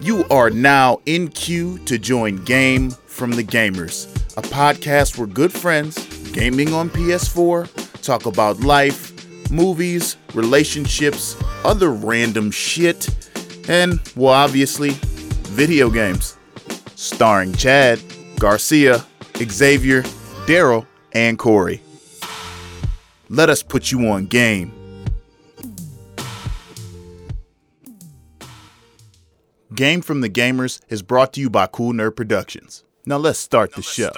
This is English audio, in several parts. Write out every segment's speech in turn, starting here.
You are now in queue to join Game from the Gamers, a podcast where good friends, gaming on PS4, talk about life, movies, relationships, other random shit, and, well, obviously, video games. Starring Chad, Garcia, Xavier, Daryl, and Corey. Let us put you on game. Game from the Gamers is brought to you by Cool Nerd Productions. Now let's start the show.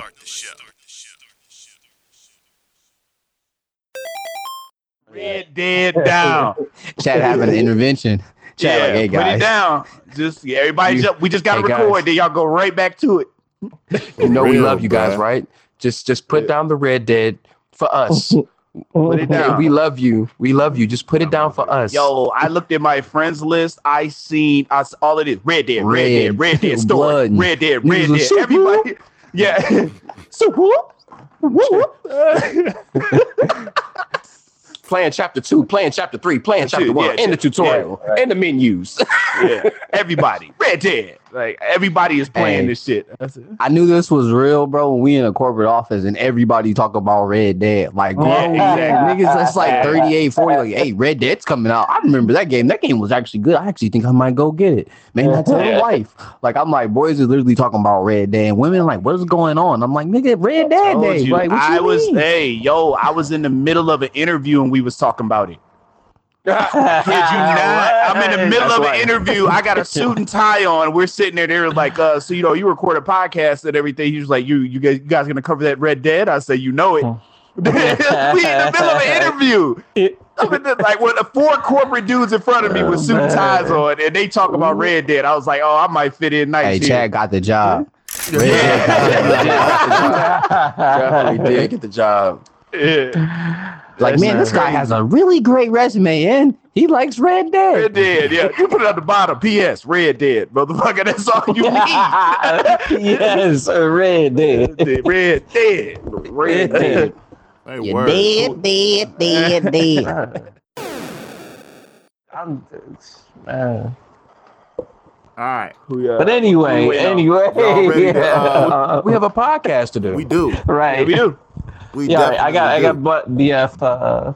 Red Dead down. Chad having an intervention. Chad, yeah, like, hey put it down. Just yeah, everybody, You- just, we just got to hey, guys. record. Then y'all go right back to it. you know we love you guys, bruh. right? Just just put down the Red Dead for us. Put it oh. down. we love you. We love you. Just put it down for us. Yo, I looked at my friends list. I seen I, s- all it is Red Dead, Red, Red. Dead, Red Dead story, Blood Red Dead, Red Dead. Everybody, yeah. So whoop, whoop, whoop. playing chapter two, playing chapter three, playing chapter one, yeah, in the two, tutorial, in the menus. yeah. Everybody, Red Dead. Like everybody is playing Hey. this shit. I knew this was real, bro. When we in a corporate office and everybody talk about Red Dead, like, Yeah, exactly. niggas, that's like 38, 40. Like, hey, Red Dead's coming out. I remember that game. That game was actually good. I actually think I might go get it. Man, I tell the wife. Like, I'm like, boys are literally talking about Red Dead. And women like, what is going on? I'm like, nigga, Red Dead Day. you. Like, I was, mean? hey, yo, I was in the middle of an interview and we was talking about it. Kid you not. I'm in the middle That's of right. an interview. I got a suit and tie on. We're sitting there. They're like, uh, so you know, you record a podcast and everything. He was like, you, you guys, you guys gonna cover that Red Dead? I say, you know it. we in the middle of an interview. I'm in the, like with four corporate dudes in front of me with suit and ties on, and they talk about Red Dead. I was like, oh, I might fit in nice. Hey, here. Chad got the job. Red Definitely did get the job. Yeah. Like, That's man, this guy has a really great resume and he likes Red Dead. Red Dead, yeah. You put it at the bottom. P.S. Red Dead, motherfucker. That's all you need. yes, Red Dead. Red Dead. Red Dead. Hey, You word. dead, dead, dead, dead. I'm, man. All right, But anyway, we, uh, anyway, y'all ready to, yeah. We have a podcast to do. we do. right. Yeah, we do. We Yeah, I got, I got, but BF uh,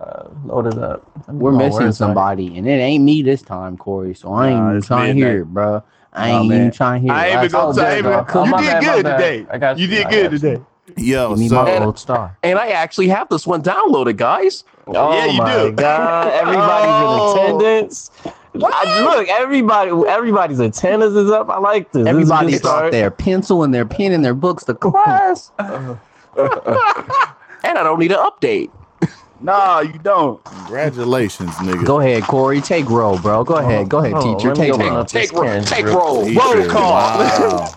uh, loaded up. We're Oh, missing where's that? somebody, and it ain't me this time, Corey. So I ain't Nah, even trying to midnight. hear it, bro. I ain't man. even trying to hear I it. ain't even Last gonna time- tell you. Oh, You did bad, good today. I got You you. did I good today. Yo, Give me so my gold star. and I actually have this one downloaded, guys. Oh Yeah, you my do. god! Everybody's Oh. in attendance. I- look, everybody, everybody's attendance is up. I like this. This is a Everybody good brought their pencil and their pen and their books to class. And I don't need an update. Nah, you don't. congratulations, nigga. Go ahead, Corey. Take roll, bro. Go ahead. Go ahead, Oh, teacher. Take roll. Take roll. Take roll. Roll call. Wow.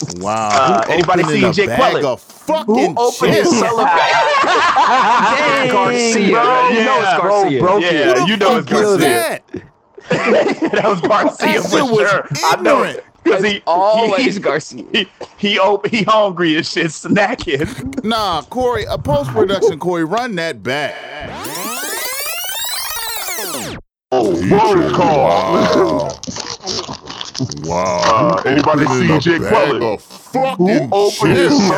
wow. Uh, anybody opening seen a Jake bag Quillen? of fucking opened chips? his Dang, Garcia. bro. You know it's Yeah. Garcia. Bro, broke Yeah, it. You know it's Garcia. that? that was Garcia That for shit was sure. I know it. Because he Always he, Garcia. he, he, he hungry and shit, snacking. Nah, Corey, a post production, Corey, run that back. Oh, roll call. Wow. Wow. Uh, anybody see Jake Quillen? of fucking Open his chips.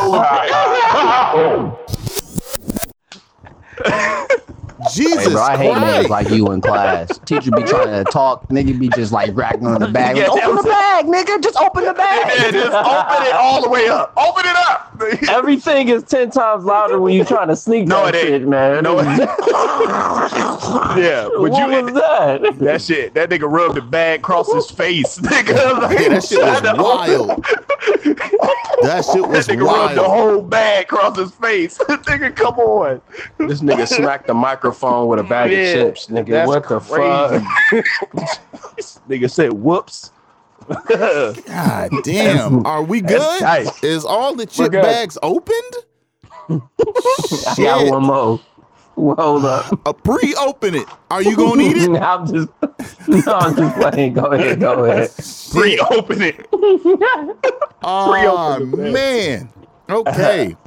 Jesus Hey, bro, I hate Christ. niggas like you in class. Teacher be trying to talk, nigga be just like racking on the bag. Yeah, Like, open the was- bag, nigga. Just open the bag. Yeah, just open it all the way up. Open it up. Everything is ten times louder when you trying to sneak No, that it ain't. shit, man. No, it- yeah, but what you was that? that shit, that nigga rubbed the bag across his face. Nigga, like, that shit was that wild. That shit was nigga rubbed the whole bag across his face. nigga, come on. This nigga smacked the microphone with a bag Yeah, of chips, nigga. what the fuck? nigga said, "Whoops." God damn. Are we good? Is all the chip bags opened? I got Shit. one more. Well, Hold up. Uh, pre-open it. Are you gonna eat it? I'm just, no, I'm just playing. Go ahead, go ahead. Pre-open it. Oh Pre-open the bag. man. Okay.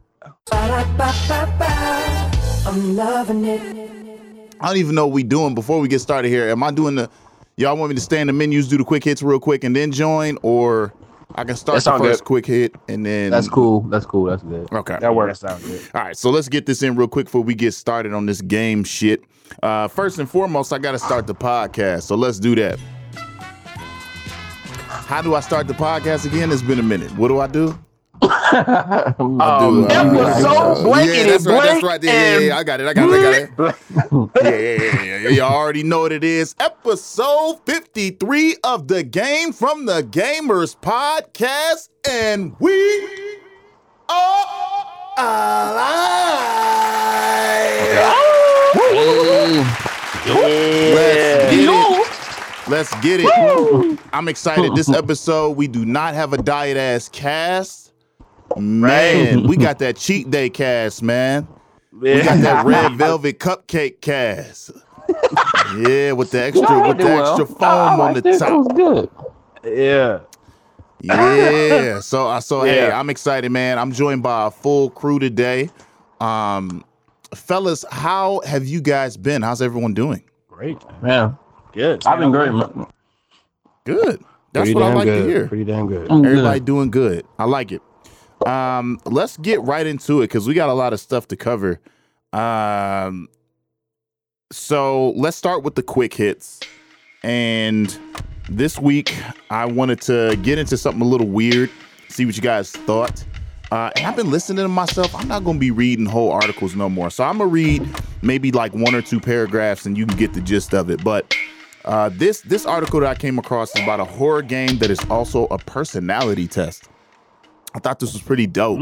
I'm loving it. I don't even know what we doing before we get started here. Am I doing the Y'all want me to stay in the menus, do the quick hits real quick, and then join, or I can start That the first good. quick hit and then That's cool. That's cool. That's good. Okay. That works. That sounds good. All right, so let's get this in real quick before we get started on this game shit. Uh, first and foremost, I got to start the podcast, so let's do that. How do I start the podcast again? It's been a minute. What do I do? I do, Um, uh, episode blanket yeah, that's and right. That's right. Yeah, yeah, yeah, I got it. I got it. I got it. yeah, yeah, yeah, yeah, yeah. You already know what it is. Episode 53 of the Game from the Gamers podcast, and we are alive. Let's get it. Let's get it. I'm excited. This episode, we do not have a diet ass cast. Man, we got that cheat day cast, man. We got that red velvet cupcake cast. Yeah, with the extra Y'all with the well. extra foam I on the liked it. It was top. good. Yeah. Yeah. So I so hey, Yeah. I'm excited, man. I'm joined by a full crew today. Um fellas, how have you guys been? How's everyone doing? Great. Man, Good. I've been great. man. Good. That's Pretty what I damn like good. to hear. Pretty damn good. I'm Everybody good. doing good. I like it. Um, let's get right into it because we got a lot of stuff to cover. Um, so let's start with the quick hits. And this week, I wanted to get into something a little weird, see what you guys thought. Uh, and I've been listening to myself. I'm not going to be reading whole articles no more. So I'm going to read maybe like one or two paragraphs and you can get the gist of it. But uh, this this article that I came across is about a horror game that is also a personality test. I thought this was pretty dope.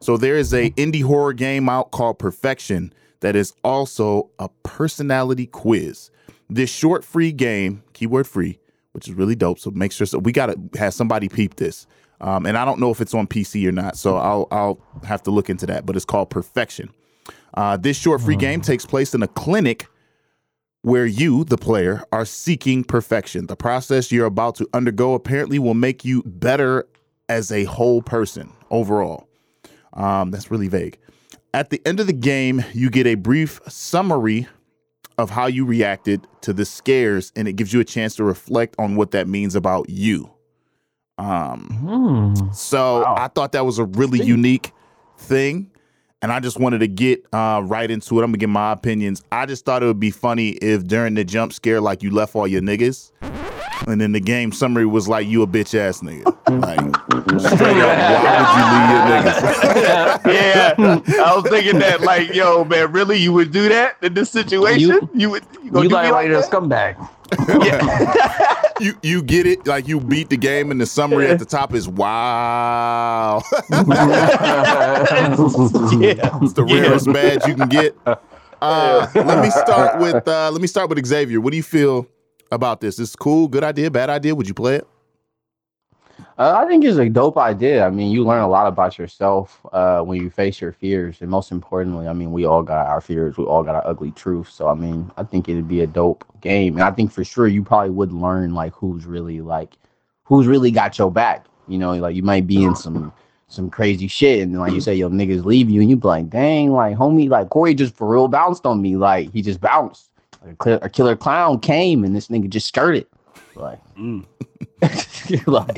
So there is a indie horror game out called Perfection that is also a personality quiz. This short free game, keyword free, which is really dope. So make sure so we gotta have somebody peep this. Um, and I don't know if it's on PC or not, so I'll I'll have to look into that. But it's called Perfection. Uh, this short free game takes place in a clinic where you, the player, are seeking perfection. The process you're about to undergo apparently will make you better as a whole person overall. Um, that's really vague. At the end of the game, you get a brief summary of how you reacted to the scares, and it gives you a chance to reflect on what that means about you. Um, Hmm. so Wow. I thought that was a really unique thing. And I just wanted to get uh, right into it. I'm gonna get my opinions. I just thought it would be funny if during the jump scare, like you left all your niggas, and then the game summary was like you a bitch ass nigga. Like straight up, why would you leave your niggas? yeah. I was thinking that, like, yo, man, really, you would do that in this situation? You, would. You, gonna You do like like like a that? scumbag. you you get it? Like you beat the game, and the summary at the top is wow. yeah. It's the rarest badge you can get. Uh, let me start with uh, let me start with Xavier. What do you feel about this? This is cool, good idea, bad idea. Would you play it? Uh, I think it's a dope idea. I mean, you learn a lot about yourself uh, when you face your fears, and most importantly, I mean, we all got our fears. We all got our ugly truth. So, I mean, I think it'd be a dope game, and I think for sure you probably would learn like who's really like who's really got your back. You know, like you might be in some some crazy shit, and like you say, your niggas leave you, and you be like, dang, like homie, like Corey just for real bounced on me. Like he just bounced. A, killer clown came, and this nigga just skirted. Like. Mm. like,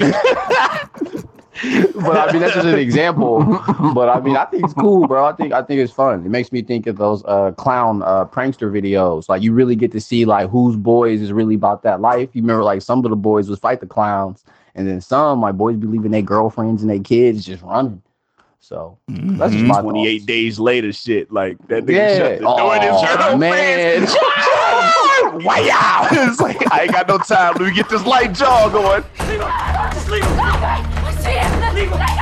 but I mean that's just an example. But I mean I think it's cool, bro. I think I think it's fun. It makes me think of those uh clown uh prankster videos. Like you really get to see like whose boys is really about that life. You remember like some of the boys would fight the clowns, and then some like boys be leaving their girlfriends and their kids just running. So mm-hmm. that's just my 28 thoughts. days later shit. Like, that nigga Yeah. shut the door in his Aw, man. Wow. it's like, I ain't got no time. Let me get this light jaw going. Just leave him. I see him. Leave him.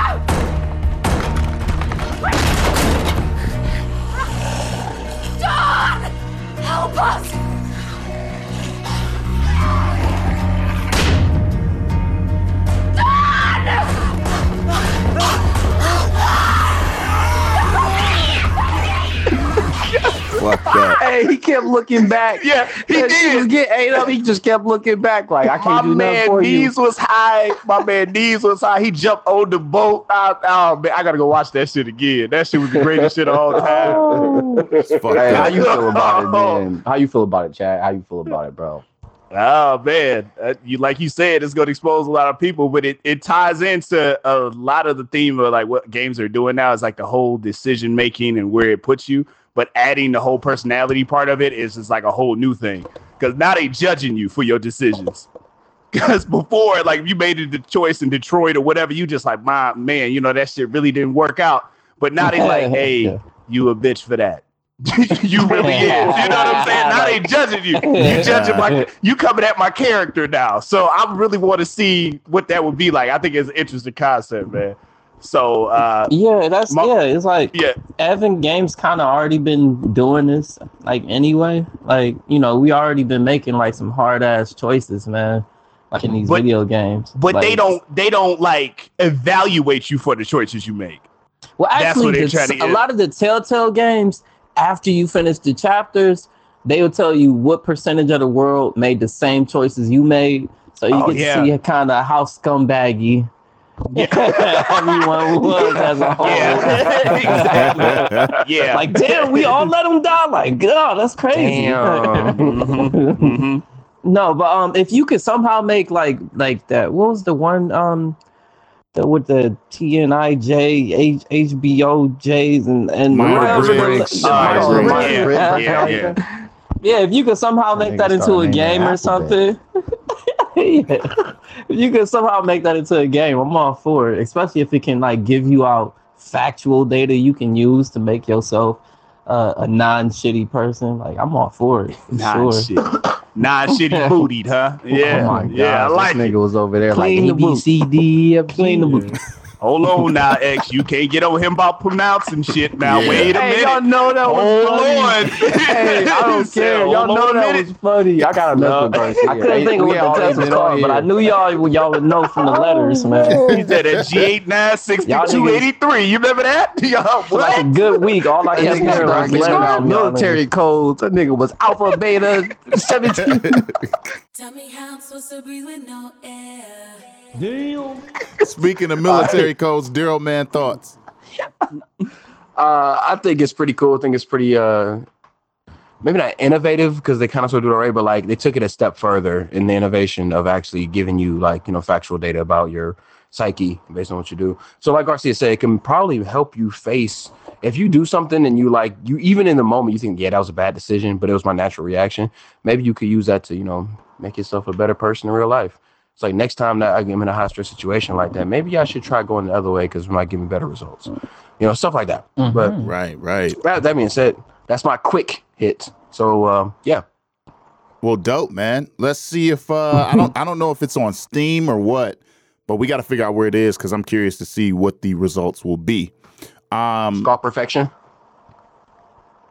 Kept looking back. Yeah, he That shit was getting ate up. He just kept looking back like I My can't do nothing man for you. knees was high. My man knees was high. He jumped on the boat. Oh, oh, man, I gotta go watch that shit again. That shit was the greatest shit of all time. It's fucked Hey, how you feel about it, man? How you feel about it, Chad? How you feel about it, bro? Oh man, uh, you like you said, it's going to expose a lot of people, but it, it ties into a lot of the theme of like what games are doing now is like the whole decision making and where it puts you. But adding the whole personality part of it is just like a whole new thing because now they judging you for your decisions. Because before, like you made the choice in Detroit or whatever, you just like, my man, you know that shit really didn't work out. But now they like, hey, Yeah. you a bitch for that. you really is. You know what I'm saying? Now they judging you. You judging my you coming at my character now. So I really want to see what that would be like. I think it's an interesting concept, man. So uh Yeah, that's My- yeah. It's like yeah, Evan Games kind of already been doing this, like anyway. Like you know, we already been making like some hard ass choices, man. Like in these But- video games. but they don't they don't like evaluate you for the choices you make. Well, actually, the- a lot of the Telltale games, after you finish the chapters, they will tell you what percentage of the world made the same choices you made. So you Oh, get yeah. to see kind of how scumbaggy everyone was as a whole. Yeah. exactly. Yeah. Like, damn, we all let them die. Like, God, that's crazy. Mhm. No, but um, if you could somehow make like like that, what was the one um, the with the TNIJ, H, HBOJs and and Myers Briggs. the Myers Myers Briggs, Briggs. yeah, Yeah, yeah, Yeah, if you could somehow make that into a game or Alphabet. something. Yeah. If you could somehow make that into a game, I'm all for it. Especially if it can like give you out factual data you can use to make yourself uh, a non-shitty person. Like I'm all for it. For Nah, sure. shit. Nah, shitty bootied, huh? Yeah. Oh my god, yeah, I like this it. nigga was over there Clean the like A B. C D. Clean the boot. Hold on now, X. You can't get on him about pronouncing shit now. Yeah. Wait a Hey, minute. y'all know that was Hold funny. on. Hey, I don't Say, care. Y'all know that minute. was funny. I got No, enough. bro. I couldn't think of what the test was called, but I knew y'all y'all would know from the letters, man. He said at G896283. You remember that? Y'all, For like a good week, all I That kept nigga hearing was letters. giving out from y'all military codes. That nigga was alpha, beta, 17. Tell me how I'm supposed to breathe with no air. Speaking of military codes, Daryl man thoughts. Uh, I think it's pretty cool. I think it's pretty uh maybe not innovative because they kind of sort of do it already, but like they took it a step further in the innovation of actually giving you like you know factual data about your psyche based on what you do. So like Garcia said, it can probably help you face if you do something and you like you even in the moment you think yeah that was a bad decision, but it was my natural reaction. Maybe you could use that to you know make yourself a better person in real life. It's like next time that I'm in a high stress situation like that, maybe I should try going the other way because it might give me better results. You know, stuff like that. But Right, right. that, that being said, that's my quick hit. So um, yeah, Well, dope, man. Let's see if uh I don't I don't know if it's on Steam or what, but we got to figure out where it is because I'm curious to see what the results will be. Um, Scar Perfection.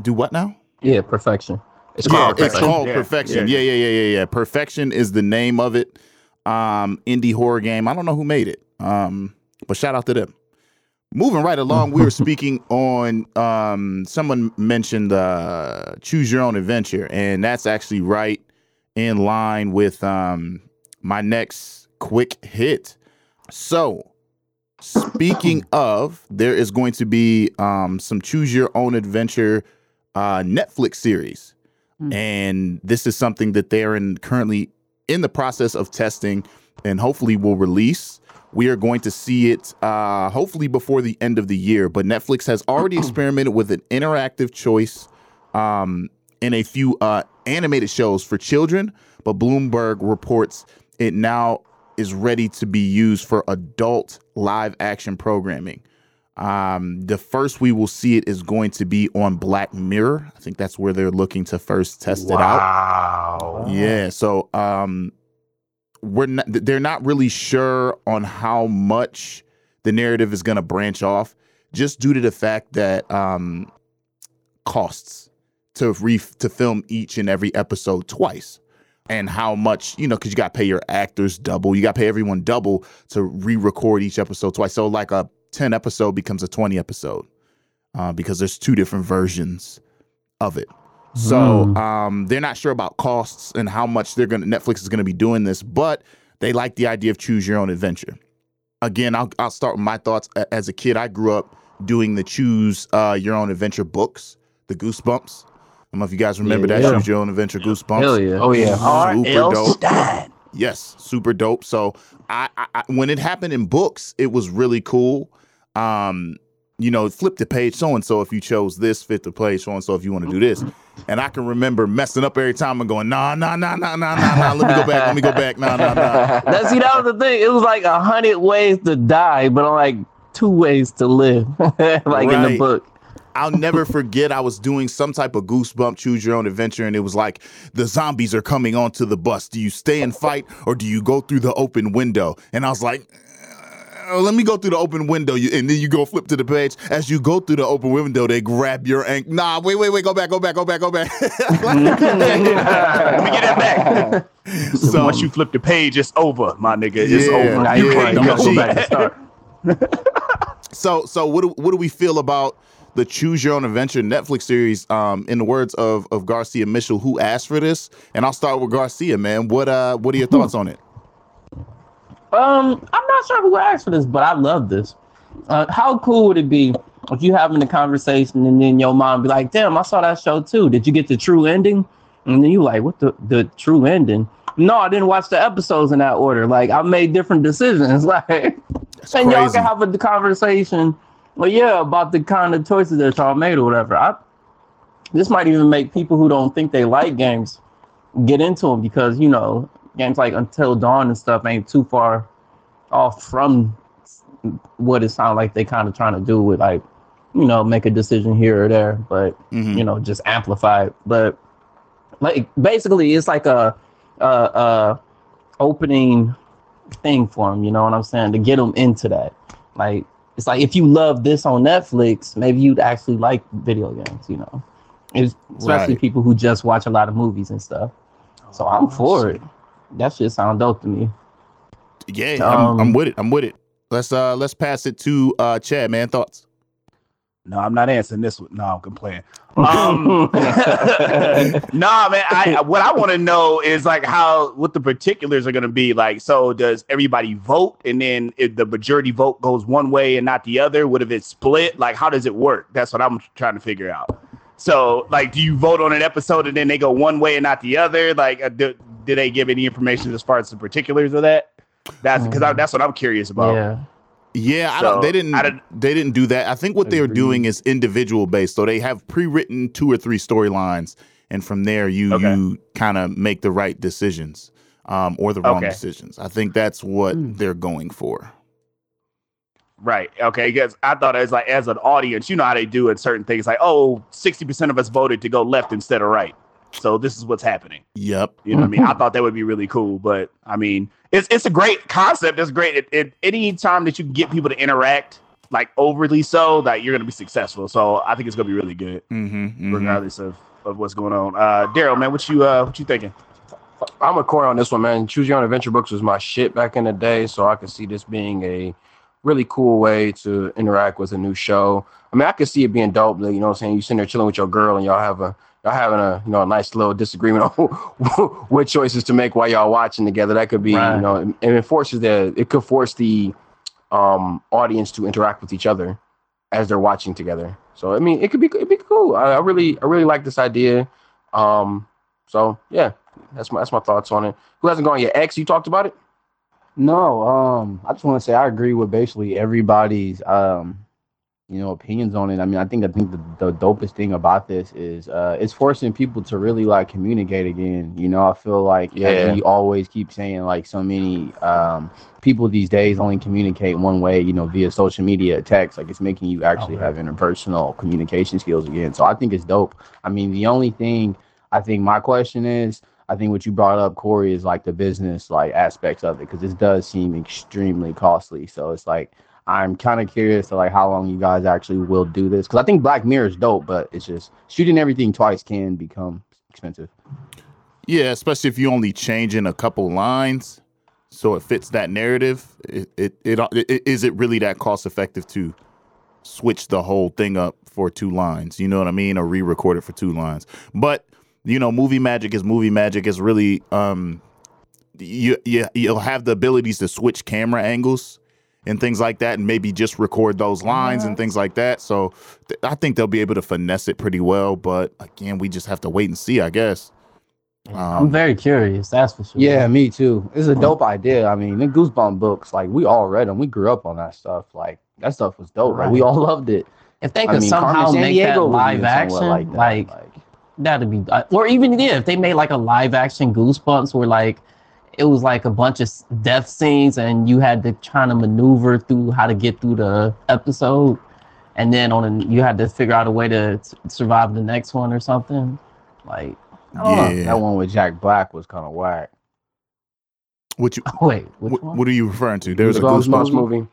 do what now? Yeah, perfection. It's Yeah, called it's Perfection. called Yeah, Perfection. yeah. Yeah, yeah, yeah, yeah, yeah. Perfection is the name of it. Um, indie horror game. I don't know who made it. Um, but shout out to them. Moving right along, we were speaking on um someone mentioned uh choose your own adventure, and that's actually right in line with um my next quick hit. So speaking of, there is going to be um some choose your own adventure uh Netflix series. And this is something that they're in currently in the process of testing and hopefully will release. We are going to see it uh, hopefully before the end of the year. But Netflix has already experimented with an interactive choice um, in a few uh, animated shows for children. But Bloomberg reports it now is ready to be used for adult live action programming. Um, the first we will see it is going to be on Black Mirror. I think that's where they're looking to first test it out. Wow. Yeah. So um we're not they're not really sure on how much the narrative is gonna branch off, just due to the fact that um costs to re to film each and every episode twice. And how much, you know, because you got to pay your actors double. You got to pay everyone double to re record each episode twice. So, like a 10 episode becomes a 20 episode uh, because there's two different versions of it. So um, they're not sure about costs and how much they're gonna Netflix is gonna be doing this, but they like the idea of choose your own adventure. Again, I'll I'll start with my thoughts. As a kid, I grew up doing the choose uh, your own adventure books, the Goosebumps. I don't know if you guys remember Yeah, that yeah. Choose Your Own Adventure Goosebumps. Hell yeah. Oh yeah. Super dope. Stine. Yes, super dope. So I, I, when it happened in books, it was really cool. Um, you know, flip the page so and so if you chose this, flip the page so and so if you want to do this. And I can remember messing up every time and going, nah, nah, nah, nah, nah, nah, nah. Let me go back. Let me go back. Nah, nah, nah. That see, that was the thing. It was like a hundred ways to die, but I'm like two ways to live, like in the book. I'll never forget I was doing some type of goosebump choose your own adventure and it was like the zombies are coming onto the bus. Do you stay and fight or do you go through the open window? And I was like, "Uh, let me go through the open window and then you go flip to the page. As you go through the open window, they grab your ankle. Nah, wait, wait, wait, go back, go back, go back, go back. Let me get that back. so Once you flip the page, it's over, my nigga. It's Yeah. over. Now You can't go back and start. So, so what do what do we feel about the Choose Your Own Adventure Netflix series? Um, in the words of of Garcia Mitchell, who asked for this, and I'll start with Garcia, man. What uh, what are your thoughts on it? Um, I'm not sure who asked for this, but I love this. Uh, how cool would it be if you having a conversation and then your mom be like, "Damn, I saw that show too. Did you get the true ending?" And then you like, "What the the true ending?" No, I didn't watch the episodes in that order. Like I made different decisions. Like, That's and y'all can have a conversation. Well, yeah, about the kind of choices that y'all made or whatever. I this might even make people who don't think they like games get into them because you know games like Until Dawn and stuff ain't too far off from what it sounds like they kind of trying to do with like you know make a decision here or there, but Mhm. you know just amplify it. But like basically, it's like a a, a opening thing for them. You know what I'm saying to get them into that. Like it's like if you love this on Netflix, maybe you'd actually like video games. You know, it's, especially Right. people who just watch a lot of movies and stuff. So I'm for it. That shit sound dope to me. Yeah, I'm, I'm Um, with it. I'm with it. Let's uh let's pass it to uh Chad, man. Thoughts? No, I'm not answering this one. No, I'm playing. Um, nah, man. I what I want to know is like how what the particulars are going to be. Like, so does everybody vote, and then if the majority vote goes one way and not the other? What if it's split? Like, how does it work? That's what I'm trying to figure out. So, like, do you vote on an episode and then they go one way and not the other? Like, uh, do, do they give any information as far as the particulars of that? That's because that's what I'm curious about. yeah. Yeah, I So, don't. They didn't. I don't- they didn't do that. I think what they are doing is individual based. So they have pre-written two or three storylines, and from there you Okay. you kind of make the right decisions, um, or the wrong Okay. decisions. I think that's what Hmm. they're going for. Right. Okay. Because I thought as like as an audience, you know how they do it certain things like, oh, 60% of us voted to go left instead of right. So this is what's happening. Yep. You know what I mean? I thought that would be really cool. But I mean, it's it's a great concept. It's great. It, it, any time that you can get people to interact like overly so, that you're gonna be successful. So I think it's gonna be really good, Mm-hmm, regardless of, of what's going on. Uh Daryl, man, what you uh what you thinking? I'm a core on this one, man. Choose Your Own Adventure books was my shit back in the day, so I could see this being a really cool way to interact with a new show. I mean, I could see it being dope. like, You know what I'm saying? You sitting there chilling with your girl and y'all have a y'all having a you know a nice little disagreement on what choices to make while y'all watching together. That could be Right. you know, and it forces the it could force the um audience to interact with each other as they're watching together. So I mean, it could be it'd be cool. I, I really I really like this idea. Um, so yeah, that's my that's my thoughts on it. Who hasn't gone yet? X, you talked about it. No, um, I just want to say I agree with basically everybody's um, you know, opinions on it. I mean, I think I think the, the dopest thing about this is uh it's forcing people to really like communicate again. You know, I feel like Yeah. we always keep saying like so many um people these days only communicate one way, you know, via social media, text. Like it's making you actually Okay. have interpersonal communication skills again. So I think it's dope. I mean, the only thing I think my question is I think what you brought up, Corey, is like the business like aspects of it because this does seem extremely costly. So it's like I'm kind of curious to like how long you guys actually will do this because I think Black Mirror is dope, but it's just shooting everything twice can become expensive. Yeah, especially if you only change in a couple lines, so it fits that narrative. It it, it, it is it really that cost effective to switch the whole thing up for two lines? You know what I mean, or re-record it for two lines? But you know, movie magic is movie magic. It's really um, you you you'll have the abilities to switch camera angles and things like that, and maybe just record those lines and things like that. So th- I think they'll be able to finesse it pretty well. But again, we just have to wait and see, I guess. I'm Um, very curious. That's for sure. Yeah, me too. It's a dope idea. I mean, the Goosebump books, like we all read them. We grew up on that stuff. Like that stuff was dope. Like we all loved it. If they I could mean, somehow Carmen make that live even action, somewhat like, that. that'd be, uh, or even yeah, if they made like a live action Goosebumps where like it was like a bunch of death scenes and you had to try to maneuver through how to get through the episode, and then on a, you had to figure out a way to s- survive the next one or something. Like, oh, I don't yeah. that one with Jack Black was kind of whack. What you? Wait, which What, one? what are you referring to? There There's a Goosebumps Goosebumps. movie.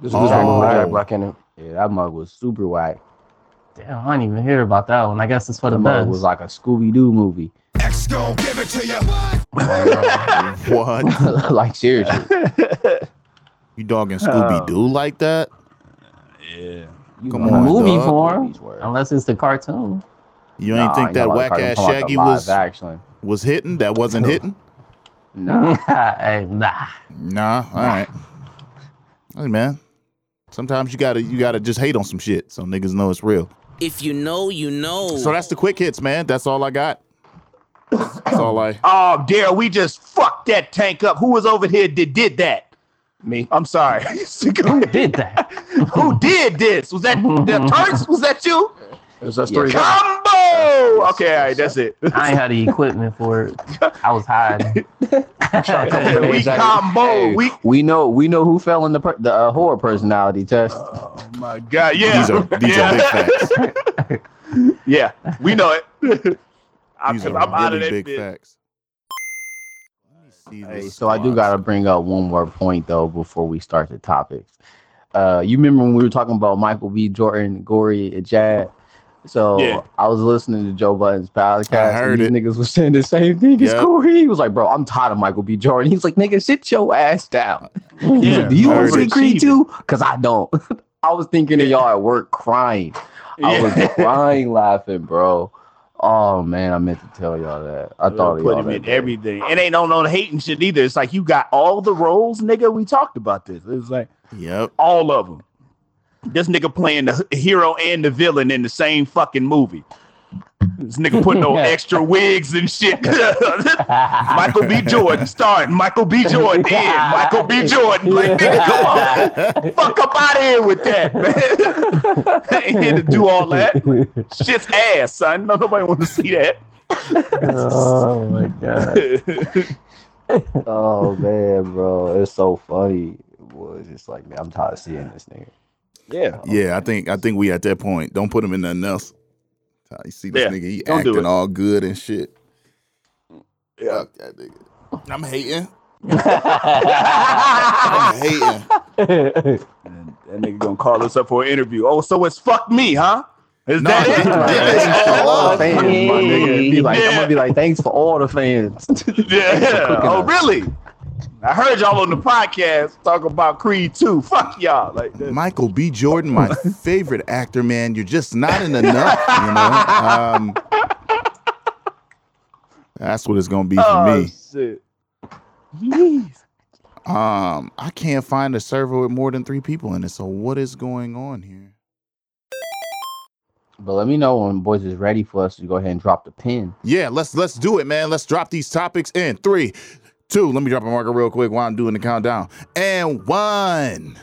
There's a Oh. Goosebumps with Jack oh. Black in it. Yeah, that mug was super whack. Damn, I didn't even hear about that one. I guess it's for the That mug best. was like a Scooby Doo movie. What? like seriously. You dogging Scooby Doo like that? Yeah. You Come know on, how movie dog. form, movies unless it's the cartoon. You ain't Nah, think that whack ass Shaggy the was actually was hitting? That wasn't hitting? Nah. hey, nah. Nah. All right. Hey man. Sometimes you gotta you gotta just hate on some shit so niggas know it's real. If you know, you know. So that's the quick hits, man. That's all I got. That's all I. Oh, Daryl, we just fucked that tank up. Who was over here that did that? Me. I'm sorry. Who did that? Who did this? Was that the Turks? Was that you? It was us Yeah. three. Combo! Okay, all right, that's it. I ain't had the equipment for it. I was hiding. we Exactly. combo. Hey, We we know we know who fell in the per- the uh, horror personality test. Oh my god, yeah. These are these yeah. are big facts. Yeah, we know it. I'm, These are I'm out of really that big bit. facts. Let me see Hey, so I do gotta bring up one more point though before we start the topics. Uh, you remember when we were talking about Michael B. Jordan, Corey, and Chad? So Yeah. I was listening to Joe Budden's podcast. heard and these it. niggas was saying the same thing as Yep. Corey. He was like, "Bro, I'm tired of Michael B. Jordan." He's like, "Nigga, sit your ass down." Yeah, like, do you want to heard see. Creed too? Cause I don't. I was thinking of y'all at work crying. I was crying laughing, bro. Oh man, I meant to tell y'all that. I thought of put y'all him that in day. everything. It ain't no no hating shit either. It's like you got all the roles, nigga. We talked about this. It's like Yep. all of them. This nigga playing the hero and the villain in the same fucking movie. This nigga putting no extra wigs and shit. Michael B. Jordan starting. Michael B. Jordan in. Michael B. Jordan. Like, nigga, come on. Fuck up out of here with that, man. ain't here to do all that. Shit's ass, son. No, nobody want to see that. oh my god. Oh man, bro, it's so funny. Boy, it's just like man, I'm tired of seeing this nigga. Yeah. Yeah, I think I think we at that point. Don't put him in nothing else. You see this Yeah, nigga, he don't do acting it. all good and shit. Yeah. Fuck that nigga. I'm hating. I'm hating. And that nigga gonna call us up for an interview. Oh, so it's fuck me, huh? Is Nah, that this- it? this is all all the fans, my nigga. Be like, I'm gonna be like, thanks for all the fans. Yeah. Oh, really? I heard y'all on the podcast talk about Creed 2. Fuck y'all. Like that. Michael B. Jordan, my favorite actor, man. You're just not in enough, you know. Um, that's what it's gonna be for oh, me. shit. Jeez. Um, I can't find a server with more than three people in it. So what is going on here? But let me know when boys is ready for us to go ahead and drop the pin. Yeah, let's let's do it, man. Let's drop these topics in three, two. Let me drop a marker real quick while I'm doing the countdown. And one.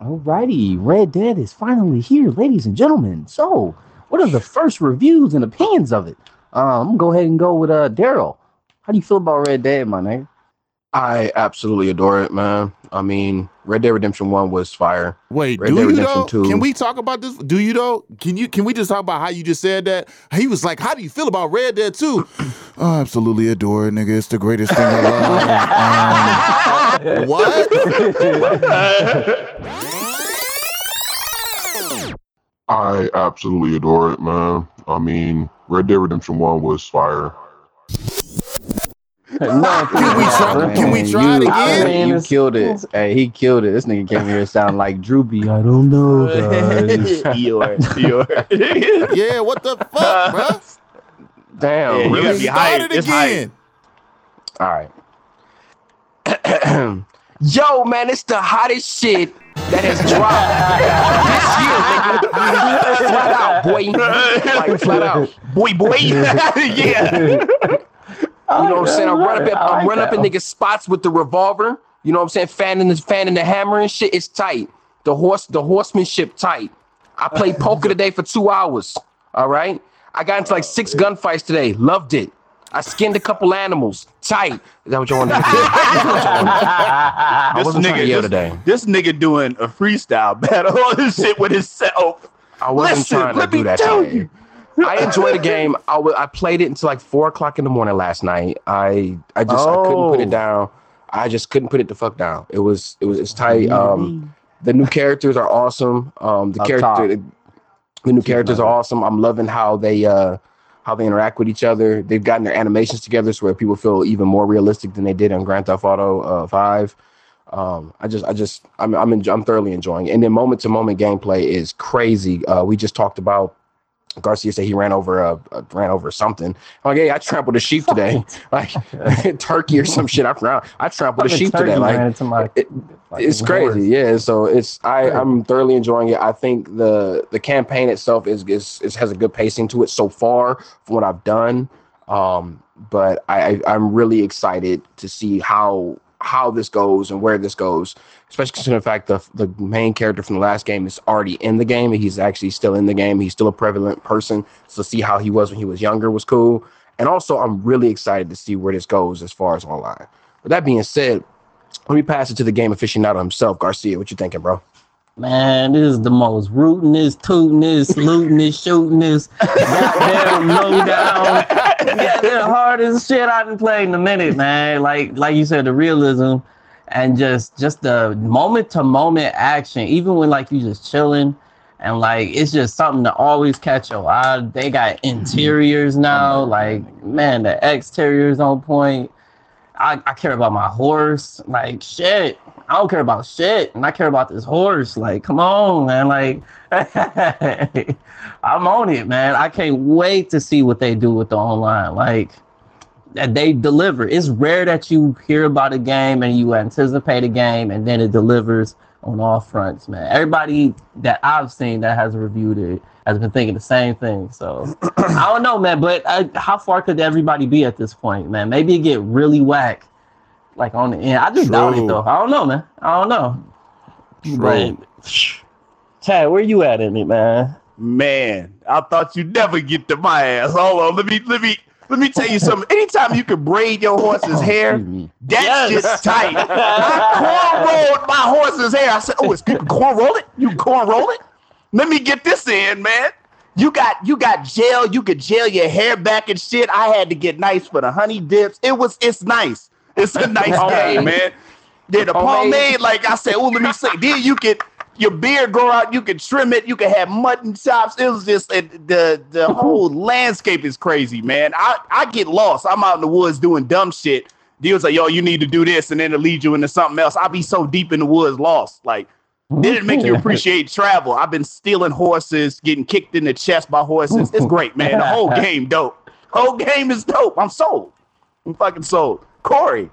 Alrighty, Red Dead is finally here, ladies and gentlemen. So, what are the first reviews and opinions of it? Um, I'm gonna go ahead and go with uh Daryl. How do you feel about Red Dead, my nigga? I absolutely adore it, man. I mean, Red Dead Redemption One was fire. Wait, Red do Dead you Redemption though? 2. Can we talk about this? Do you though? Can you can we just talk about how you just said that? He was like, "How do you feel about Red Dead 2? oh, absolutely adore it, nigga. It's the greatest thing alive. Um, what? I absolutely adore it, man. I mean, Red Dead Redemption 1 was fire. No, Can we try- can we try it you, again? You killed it. Hey, he killed it. This nigga came here and sound like Droopy. I don't know, guys. Eeyore, Eeyore. Yeah, what the fuck, bro? Damn. Yeah, you really? gotta be Start hyped. it It's again. All right. Yo, man, it's the hottest shit that has dropped this year, nigga. Flat out, boy. Like flat out. Boy, boy. yeah. You know oh, what I'm saying? I'm running up, I like I'm running up in niggas' spots with the revolver. You know what I'm saying? Fanning the fanning the hammer and shit. It's tight. The horse, the horsemanship tight. I played poker today for two hours. All right. I got into like six gunfights today. Loved it. I skinned a couple animals. Tight. Is that what you want to do? I wasn't trying to nigga, yell this, today. this nigga doing a freestyle battle on this shit with himself. I wasn't Listen, trying to do that tell today. you. I enjoyed the game. I I played it until like four o'clock in the morning last night. I I just I couldn't put Oh. it down. I just couldn't put it the fuck down. It was it was it's tight. Um, the new characters are awesome. Um, the Up character, top. the new characters are awesome. I'm loving how they uh how they interact with each other. They've gotten their animations together so where people feel even more realistic than they did on Grand Theft Auto uh, Five. Um, I just, I just, I'm, I'm, enjo- I'm thoroughly enjoying it. And then moment to moment gameplay is crazy. Uh, we just talked about Garcia said he ran over a, a ran over something. I'm like, hey, I trampled a sheep today, like turkey or some shit. I I trampled a sheep today. Like my it- fucking it's crazy, horse. yeah. So it's I I'm thoroughly enjoying it. I think the the campaign itself is is, is has a good pacing to it so far from what I've done. Um, but I, I I'm really excited to see how how this goes and where this goes, especially considering the fact the the main character from the last game is already in the game and he's actually still in the game. He's still a prevalent person. So see how he was when he was younger was cool. And also I'm really excited to see where this goes as far as online. With that being said, let me pass it to the game aficionado himself, Garcia. What you thinking, bro? Man, this is the most rootinest, tootinest, lootinest, shootinest, goddamn low down, the hardest shit I done played in a minute, man. Like, like you said, the realism and just, just the moment to moment action. Even when like you just chilling, and like it's just something to always catch your eye. They got mm-hmm. interiors now, oh, like man, the exteriors on point. I, I care about my horse. Like shit. I don't care about shit. And I care about this horse. Like, come on, man. Like I'm on it, man. I can't wait to see what they do with the online. Like that they deliver. It's rare that you hear about a game and you anticipate a game and then it delivers on all fronts, man. Everybody that I've seen that has reviewed it has been thinking the same thing. So I don't know, man. But I, how far could everybody be at this point, man? Maybe it get really whack, like on the end. I just doubt it though. I don't know, man. I don't know. True. But Chad, where you at in it, man? Man, I thought you'd never get to my ass. Hold on, let me let me let me tell you something. Anytime you can braid your horse's oh, hair, that's Yes. just tight. I cornrowed my horse's hair. I said, "Oh, it's, you can cornroll it. You can cornroll it. Let me get this in, man. You got you got gel. You could gel your hair back and shit. I had to get nice for the honey dips. It was it's nice. It's a nice game, man. Then the Pomade. pomade, like I said, oh, let me say, then you could your beard grow out, you can trim it, you can have mutton chops. It was just it, the the whole landscape is crazy, man. I I get lost. I'm out in the woods doing dumb shit. Deal's like, yo, you need to do this, and then it leads you into something else. I'll be so deep in the woods, lost. Like, did it make you appreciate travel? I've been stealing horses, getting kicked in the chest by horses. It's great, man. The whole game dope. Whole game is dope. I'm sold. I'm fucking sold. Corey,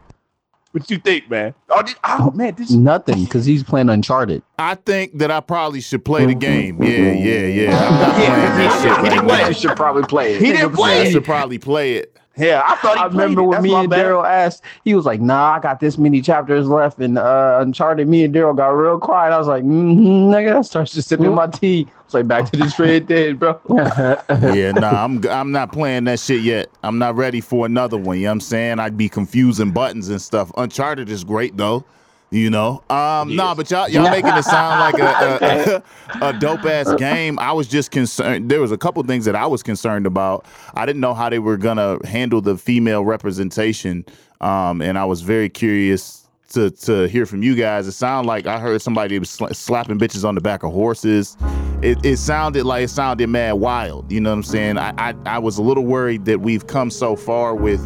what you think, man? Oh, did, oh man, this Nothing, because he's playing Uncharted. I think that I probably should play the game. Mm-hmm. Yeah, yeah, yeah. I'm not playing this shit he didn't now. You should probably play it. he didn't I play. should probably play it. Yeah, I thought he I remember it. when That's me and. Daryl asked, he was like, "Nah, I got this many chapters left." And uh, Uncharted, me and Daryl got real quiet. I was like, "Mm-hmm, nigga." I started just sipping my tea. It's like, "Back to this Red Dead, bro." Yeah, nah, I'm I'm not playing that shit yet. I'm not ready for another one. You know what I'm saying? I'd be confusing buttons and stuff. Uncharted is great though. You know, um, nah, but y'all y'all making it sound like a a, a dope ass game. I was just concerned. There was a couple things that I was concerned about. I didn't know how they were gonna handle the female representation, um, and I was very curious to to hear from you guys. It sounded like I heard somebody was sla- slapping bitches on the back of horses. It, it sounded like it sounded mad wild. You know what I'm saying? I, I I was a little worried that we've come so far with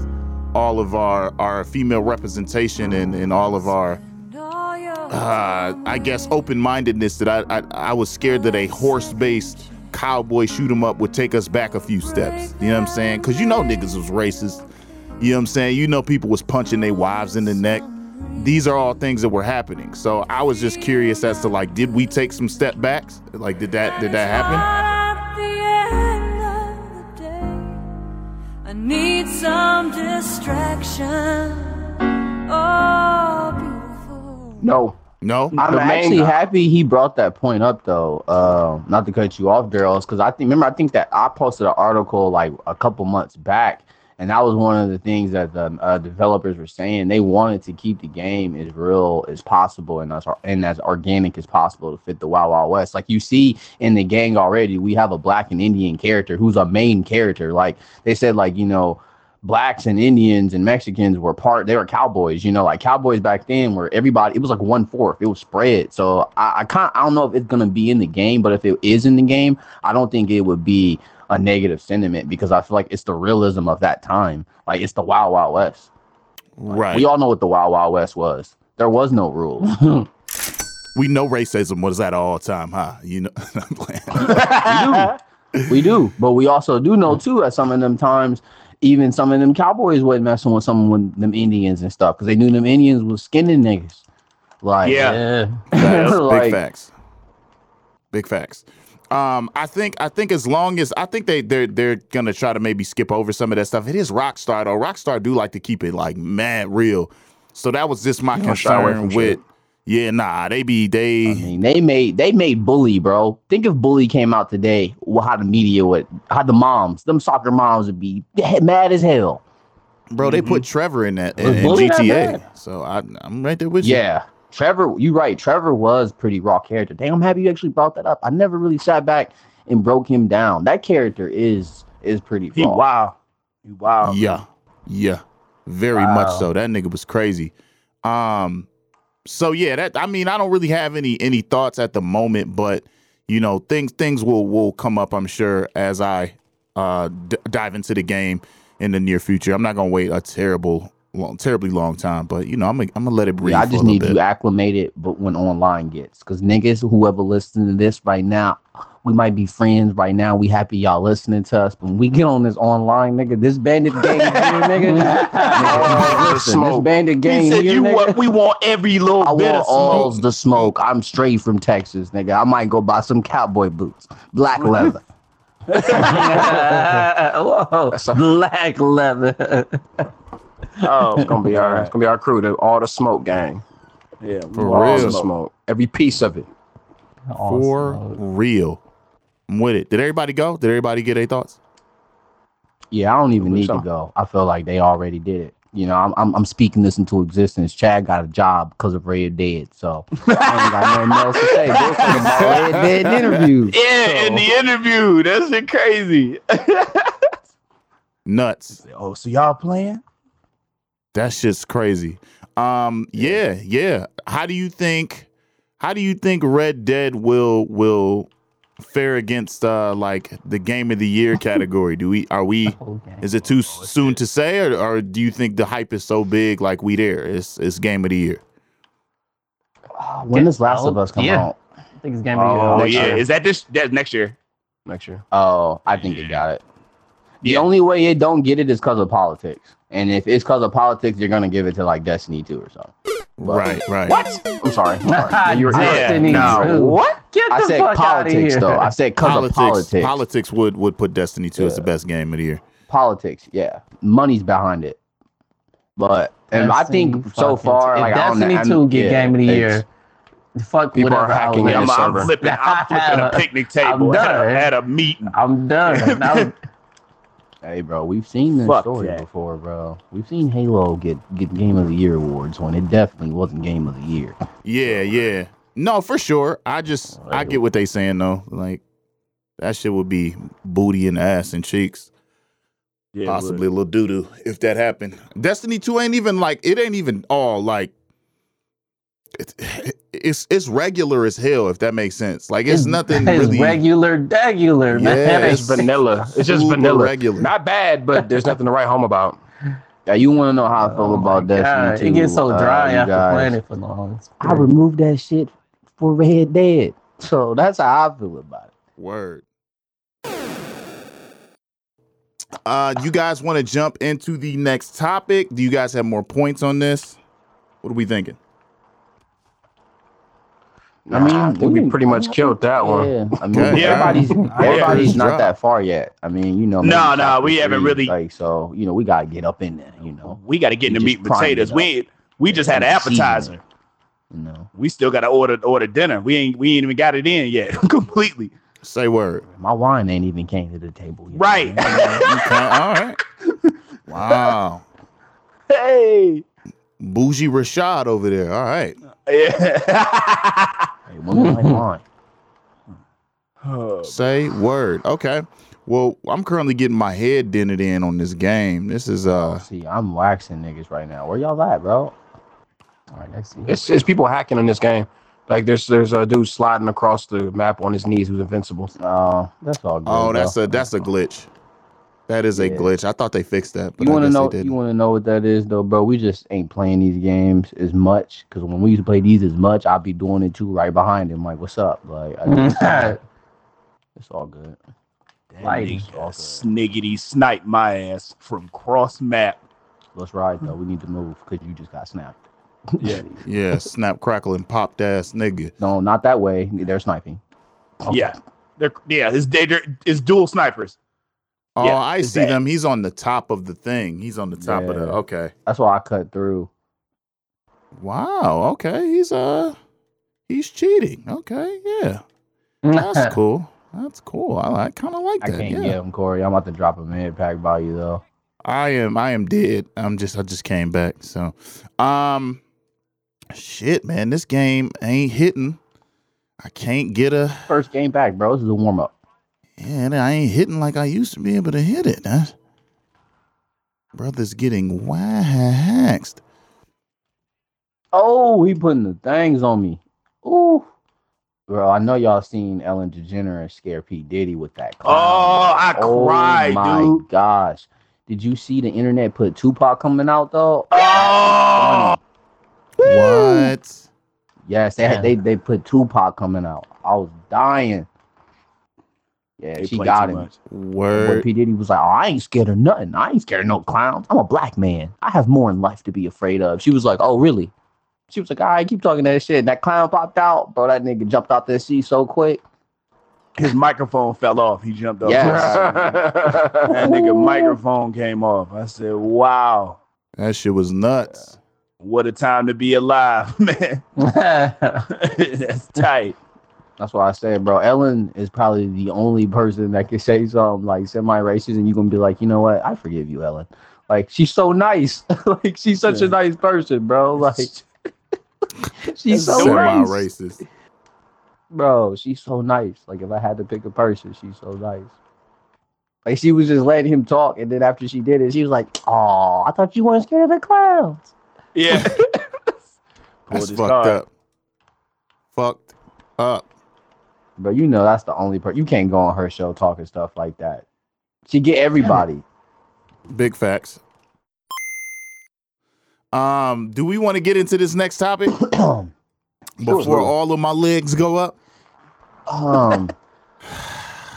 all of our our female representation and and all of our uh, I guess open mindedness that I, I I was scared that a horse based cowboy shoot 'em up would take us back a few steps. You know what I'm saying? Cause you know niggas was racist. You know what I'm saying? You know people was punching their wives in the neck. these are all things that were happening. So I was just curious as to like, did we take some step backs? Like, did that did that happen? Need some distraction. Oh. No, No. I'm actually guy. happy he brought that point up though. Uh, not to cut you off, Daryl, because I think remember I think that I posted an article like a couple months back, and that was one of the things that the uh, developers were saying. They wanted to keep the game as real as possible and as and as organic as possible to fit the Wild Wild West. Like you see in the gang already, we have a black and Indian character who's a main character. Like they said, like you know blacks and Indians and Mexicans were part. They were cowboys, you know, like cowboys back then, where everybody it was like one fourth. It was spread. So I, I can't. I don't know if it's gonna be in the game, but if it is in the game, I don't think it would be a negative sentiment because I feel like it's the realism of that time. Like it's the Wild Wild West. right. We all know what the Wild Wild West was. There was no rules. we know racism was at all time high. You know, I'm playing. we do, but we also do know too at some of them times, even some of them cowboys wasn't messing with some of them Indians and stuff because they knew them Indians was skinning niggas. Like Yeah. Yeah. Like- big facts. Big facts. Um, I think I think as long as I think they they're they're gonna try to maybe skip over some of that stuff. It is Rockstar though. Rockstar do like to keep it like mad real. So that was just my You don't shy away concern with. shit. Yeah, nah, they be they. I mean, they made they made Bully, bro. Think if Bully came out today, wh- how the media would, how the moms, them soccer moms would be mad as hell. Bro, they put Trevor in that in, in GTA. So I, I'm right there with you. Yeah, Trevor, you right. Trevor was pretty raw character. Damn, I'm happy you actually brought that up. I never really sat back and broke him down. That character is is pretty He raw. wow. He wow. Yeah. Yeah. Very much so. That nigga was crazy. Um so yeah, that I mean, I don't really have any any thoughts at the moment, but you know, things things will will come up, I'm sure, as I uh d- dive into the game in the near future. I'm not going to wait a terrible long terribly long time, but you know, I'm gonna, I'm going to let it breathe Yeah, I just need bit. you acclimated, but when online gets, because niggas, whoever listening to this right now, we might be friends right now. We happy y'all listening to us, but when we get on this online, nigga, this bandit game here, nigga. Nigga the listen, this smoke. bandit He said here, you nigga. want we want every little I bit want of all smoke. the smoke. I'm straight from Texas, nigga. I might go buy some cowboy boots, black leather. Whoa, black leather. Oh, it's gonna be our it's gonna be our crew, the, all the smoke gang. Yeah, For all real. the smoke, every piece of it. for real. I'm with it. Did everybody go? Did everybody get their thoughts? Yeah, I don't even need so. to go. I feel like they already did it. You know, I'm, I'm I'm speaking this into existence. Chad got a job because of Red Dead, so I ain't got nothing else to say. They'll talk about Red Dead in interviews. Yeah, in the interview. That's shit crazy. Nuts. oh, so y'all playing? That shit's crazy. Um, yeah, yeah. How do you think? How do you think Red Dead will will fare against uh like the Game of the Year category? Do we are we? Is it too soon to say, or, or do you think the hype is so big like we there? It's it's Game of the Year. When does Last of Us come Yeah. out? I think it's gonna Oh, be. Oh yeah. year. Is that this? That's next year. Next year. Oh, I think it got it. The Yeah. only way it don't get it is because of politics. And if it's because of politics, you're gonna give it to like Destiny 2 or something. Right, right. I'm sorry. I'm sorry. You're Destiny no. two. What? Get the I said fuck out of politics here. though. I said because of Politics, politics. politics would would put Destiny 2 as the best game of the year. politics. Yeah, money's behind it. But and I think so far, if like I Destiny know, two get yeah, game of the it's- year. Fuck People are whatever hacking outlet. it. I'm, I'm flipping. I'm flipping a picnic table I'm at done. a, at a meeting. I'm done. I'm- Hey, bro, we've seen this Fuck story that. before, bro. We've seen Halo get get Game of the Year awards when it definitely wasn't Game of the Year. Yeah, yeah. No, for sure. I just uh, I get what they saying though. Like that shit would be booty and ass and cheeks. Yeah, possibly a little doo doo if that happened. Destiny Two ain't even like it ain't even all like it's it's it's regular as hell if that makes sense. Like it's nothing it's really regular, regular, man. Yeah, It's vanilla. It's just Uber vanilla. regular. Not bad, but there's nothing to write home about. Yeah, you want to know how I feel Oh about my God, Destiny 2? It gets so uh, dry you after guys. playing it for long. I removed that shit for Red Dead, so that's how I feel about it. word. Uh, you guys want to jump into the next topic? Do you guys have more points on this? What are we thinking? I mean, I we pretty much killed that one. Yeah, I mean, Yeah. everybody's everybody's Yeah. not that far yet. I mean, you know, No, no, chapter we haven't three, really- like so. You know, we gotta get up in there. You know, We got to get in the meat and potatoes. it We ain't, we just had an appetizer. it, you know. We still got to order order dinner. We ain't we ain't even got it in yet completely. Say word. My wine ain't even came to the table yet. Right. Okay, all right. Wow. hey. Bougie Rashad over there. All right. Yeah. Hey, when was wine? Oh, Say word. Okay. Well, I'm currently getting my head dented in on this game. This is uh See, I'm waxing niggas right now. Where y'all at, bro? All right, let's see. It's, it's people hacking in this game. Like there's there's a dude sliding across the map on his knees who's invincible. Oh, that's all good. oh, that's bro. a that's a glitch. That is a Yeah. glitch. I thought they fixed that, but You want to know? You want to know what that is, though, bro? We just ain't playing these games as much because when we used to play these as much, I'd be doing it too right behind him. Like, what's up? Like, I just, it's all good. that Like, nigga it's all good. sniggity snipe my ass from cross map. Let's ride though. We need to move because you just got snapped. Yeah. Yeah, snap, crackle, and popped ass nigga. no, not that way. They're sniping. Yeah. They're, yeah, it's, they- they're, it's dual snipers. Oh, Yeah, I see them. He's on the top of the thing. He's on the top of the. Okay. That's why I cut through. Wow. Okay. He's uh, he's cheating. Okay. Yeah. That's cool. That's cool. I, I kind of like I that. can't yeah. get him, Corey. I'm about to drop a mid pack by you though. I am. I am dead. I'm just. I just came back. So, um, shit, man. This game ain't hitting. I can't get a. First game back, bro. This is a warm up. And I ain't hitting like I used to be able to hit it. Huh? Brother's getting waxed. Oh, he putting the things on me. Ooh. Bro, I know y'all seen Ellen DeGeneres scare P. Diddy with that. Oh, I Oh cried, my dude. gosh. Did you see the internet put Tupac coming out though? Oh, What? Yes, they, had, they they put Tupac coming out. I was dying. Yeah, They she got him. much. When Word. P. Diddy was like, Oh, I ain't scared of nothing. I ain't scared of no clowns. I'm a black man. I have more in life to be afraid of. She was like, Oh, really? She was like, All right, keep talking that shit. And that clown popped out. Bro, that nigga jumped out that seat so quick. His microphone fell off. He jumped off. Yes. that nigga microphone came off. I said, "Wow, That shit was nuts. what a time to be alive, man." That's tight. That's why I said, bro, Ellen is probably the only person that can say something like semi-racist, and you're gonna be like, you know what? I forgive you, Ellen. Like she's so nice. like she's such a nice person, bro. Like she's so Semi nice, racist. bro. She's so nice. Like if I had to pick a person, she's so nice. Like she was just letting him talk, and then after she did it, she was like, "Oh, I thought you weren't scared of the clowns." Yeah, That's his fucked up. Fucked up. But you know that's the only part you can't go on her show talking stuff like that. She get everybody. Big facts. Um, do we want to get into this next topic before all of my legs go up? Um.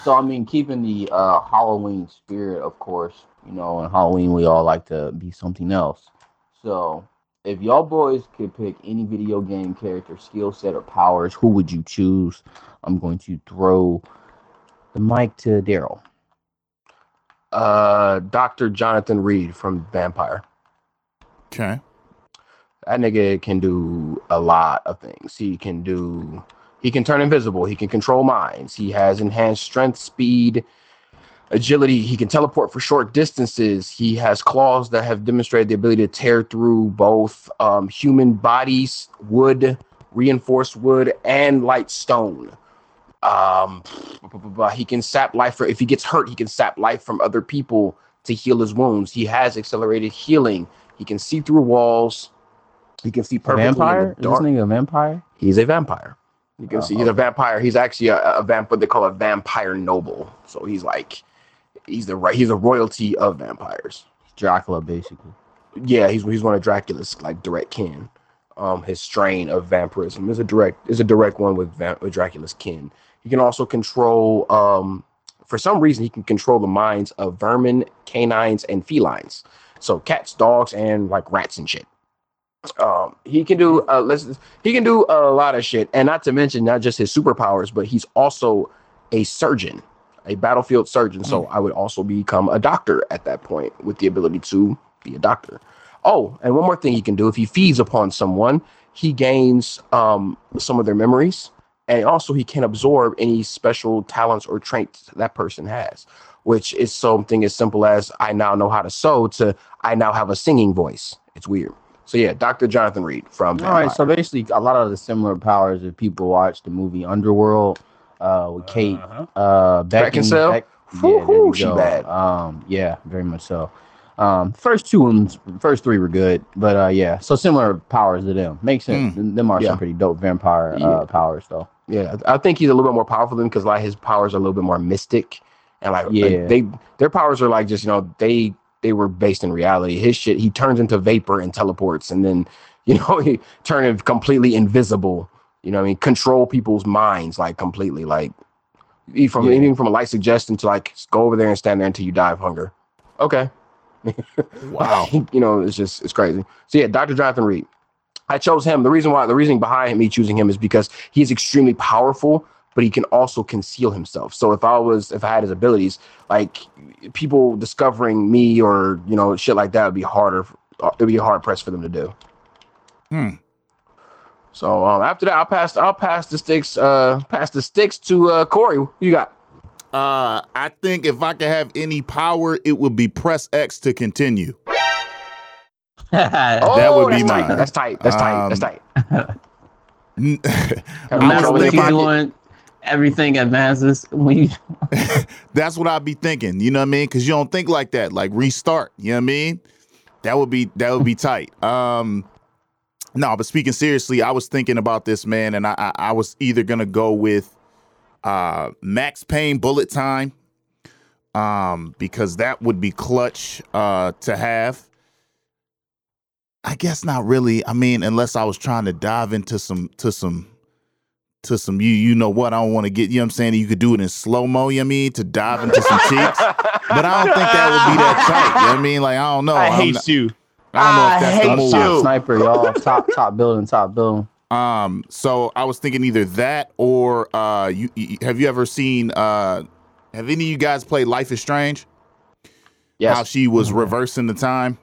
So I mean, keeping the uh Halloween spirit, of course. You know, in Halloween we all like to be something else. So, if y'all boys could pick any video game character, skill set, or powers, who would you choose? I'm going to throw the mic to Daryl. uh, Doctor Jonathan Reed from Vampyr. Okay. That nigga can do a lot of things. He can do. He can turn invisible. He can control minds. He has enhanced strength, speed, agility. He can teleport for short distances. He has claws that have demonstrated the ability to tear through both um, human bodies, wood, reinforced wood, and light stone. Um, he can sap life. For, if he gets hurt, he can sap life from other people to heal his wounds. He has accelerated healing. He can see through walls. He can see A perfectly vampire? in Is the this dark. nigga a vampire? He's a vampire. You can Oh, see he's a vampire. He's actually a, a vamp, what they call a vampire noble. So he's like, he's the right. He's a royalty of vampires. Dracula, basically. Yeah, he's he's one of Dracula's like direct kin. Um, his strain of vampirism is a direct is a direct one with, with Dracula's kin. He can also control. Um, for some reason, he can control the minds of vermin, canines, and felines. So cats, dogs, and like rats and shit. Um, he can do uh, let's he can do a lot of shit, and not to mention not just his superpowers, but he's also a surgeon, a battlefield surgeon. So Hmm. I would also become a doctor at that point with the ability to be a doctor. Oh, and one more thing he can do if he feeds upon someone, he gains um some of their memories, and also he can absorb any special talents or traits that person has, which is something as simple as I now know how to sew to I now have a singing voice. It's weird. So yeah, Dr. Jonathan Reed from All right, Vampyr. so basically, a lot of the similar powers if people watch the movie Underworld uh, with Kate Uh-huh. uh, Beckin- Beckinsale? Beck- yeah, Whew, there she go. bad. Um, yeah, very much so. Um, first two ones, first three were good, but uh, yeah, so similar powers to them. Makes sense. Them are Yeah. some pretty dope vampire Yeah. uh, powers, though. Yeah, I think he's a little bit more powerful than because like his powers are a little bit more mystic, and like like, Yeah. they their powers are like just you know they they were based in reality. His shit he turns into vapor and teleports, and then you know he turn completely invisible. You know what I mean control people's minds like completely like from Yeah. anything from a light suggestion to like go over there and stand there until you die of hunger. Okay, Wow. you know it's just it's crazy. So yeah, Dr. Jonathan Reed. I chose him. The reason why the reasoning behind me choosing him is because he is extremely powerful, but he can also conceal himself. So if I was if I had his abilities, like people discovering me or you know shit like that would be harder. It'd be hard pressed for them to do. Hmm. So um, after that, I'll pass. I'll pass the sticks. Uh, pass the sticks to uh, Corey. Who you got? Uh, I think if I could have any power, it would be press X to continue. That would be Oh, that's tight. mine. That's tight. That's tight. That's Um, tight. N- I'm I was controlling thinking- the everything advances when you That's what I'd be thinking. You know what I mean? Because you don't think like that. Like restart. You know what I mean? That would be that would be tight. Um, no, but speaking seriously, I was thinking about this man, and I I, I was either gonna go with uh Max Payne Bullet Time, um, because that would be clutch uh to have. I guess not really. I mean, unless I was trying to dive into some to some to some you you know what I don't want to get you know what I'm saying you could do it in slow mo you know what I mean to dive into some cheeks but I don't think that would be that tight you know what I mean like I don't know I I'm hate not- you. I don't know if that's the hate move you. Sniper, y'all. top top building, top building. um so I was thinking either that or uh you, you have you ever seen uh have any of you guys played Life is Strange Yes. how she was reversing the time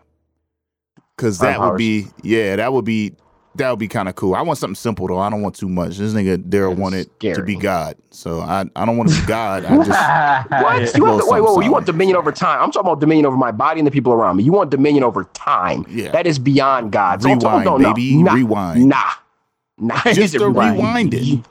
because that Time would be yeah that would be that would be kind of cool I want something simple though I don't want too much this nigga Daryl That's wanted to be God so I I don't want to be God I just What? You want the, wait, wait, wait, you want dominion over time? I'm talking about dominion over my body and the people around me. You want dominion over time? Yeah. That is beyond God. So I'm talking- Rewind, no, no, baby. Nah, Rewind. Nah, nah. Just to rewind it.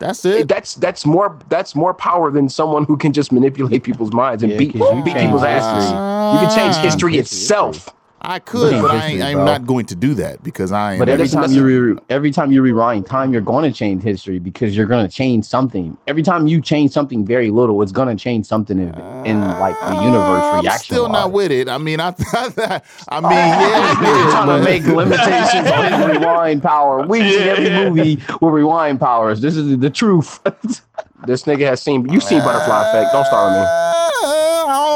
That's it. That's that's more that's more power than someone who can just manipulate people's minds and Yeah, beat 'cause you beat people's history. asses. You can change Ah, history history, itself. I could, Change but I ain't, I'm not going to do that because I ain't. But every time you re- every time you rewind time, you're going to change history because you're going to change something. Every time you change something very little, it's going to change something in, in like the universe Uh, I'm still not with it. I mean, I, I mean, yeah, You're trying but- to make limitations on his rewind power. We've seen every movie with rewind powers. This is the truth. This nigga has seen you've seen butterfly effect. Don't start with me.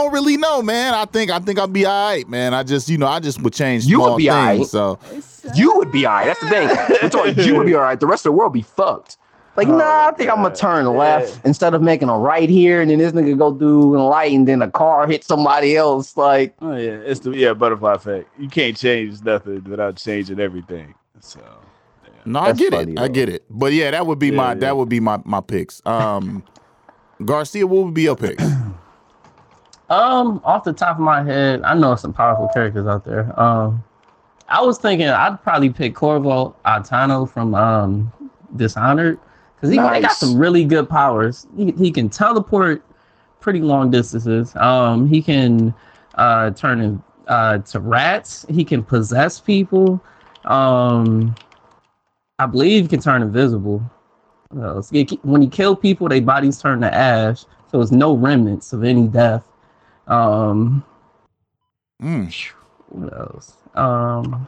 I don't really know, man. I think I think I'll be all right, man. I just, you know, I just would change You would be things. all right. So You would be alright. That's the thing. We're talking, you would be alright. The rest of the world be fucked. Like, nah, I think I'm gonna turn left instead of making a right here, and then this nigga go through a light, and then a car hit somebody else. Like, Oh yeah, it's the yeah butterfly effect. You can't change nothing without changing everything. So no, I get funny, it. I get it. But yeah, that would be Yeah, my yeah. that would be my my picks. Um, Garcia, what would be your picks? Um, off the top of my head, I know some powerful characters out there. Um, I was thinking I'd probably pick Corvo Attano from um Dishonored because he, he got some really good powers. He, he can teleport pretty long distances. Um, he can uh turn in, uh to rats. He can possess people. Um, I believe he can turn invisible. He- When he kill people, their bodies turn to ash, so it's no remnants of any death. Um, Mm. what else? Um,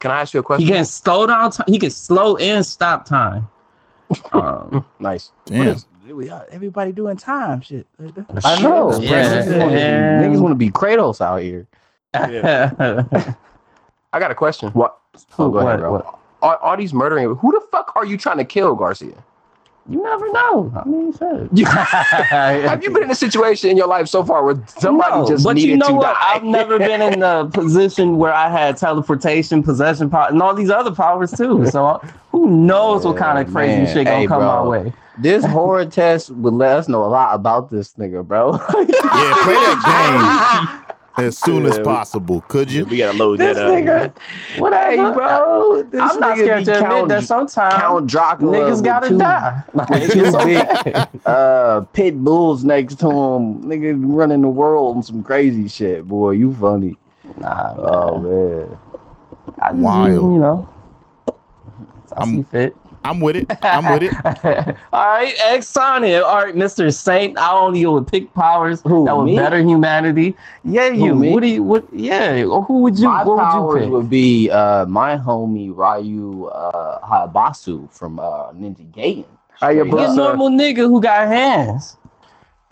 Can I ask you a question? he can slow down. Time. He can slow and stop time. Um, Nice. Damn. we are, everybody doing time shit. I know. Yeah, niggas, wanna be, and- niggas want to be Kratos out here. Yeah. I got a question. What? Oh, go ahead, bro. what? All, all these murdering. Who the fuck are you trying to kill, Garcia? You never know. I mean, shit. You- Have you been in a situation in your life so far where somebody No, just but needed you know to what? die? I've never been in a position where I had teleportation, possession power, and all these other powers too. So uh, who knows what kind of crazy man. shit gonna Hey, come bro. my way? This horror test would let us know a lot about this nigga, bro. Yeah, play that game as soon as possible, could you? We gotta load this that up. nigga, Whatever. hey, bro. This I'm not scared be to admit that sometimes Count Dracula niggas with gotta two- die. Like, two big uh, pit bulls next to him. Nigga running the world and some crazy shit. Boy, you funny. Nah, man. Oh man. I just, Wild. You know, I I'm- see fit. I'm with it. I'm with it. All right, X Sonic. All right, Mr. Saint. I only would pick powers Who, that would me? better humanity. Yeah, you. me? What do you? What? Yeah. Who would you? My what would you powers pick? would be uh, my homie Ryu uh, Hayabasu from uh, Ninja Gaiden. Hayabusa. He a normal nigga who got hands.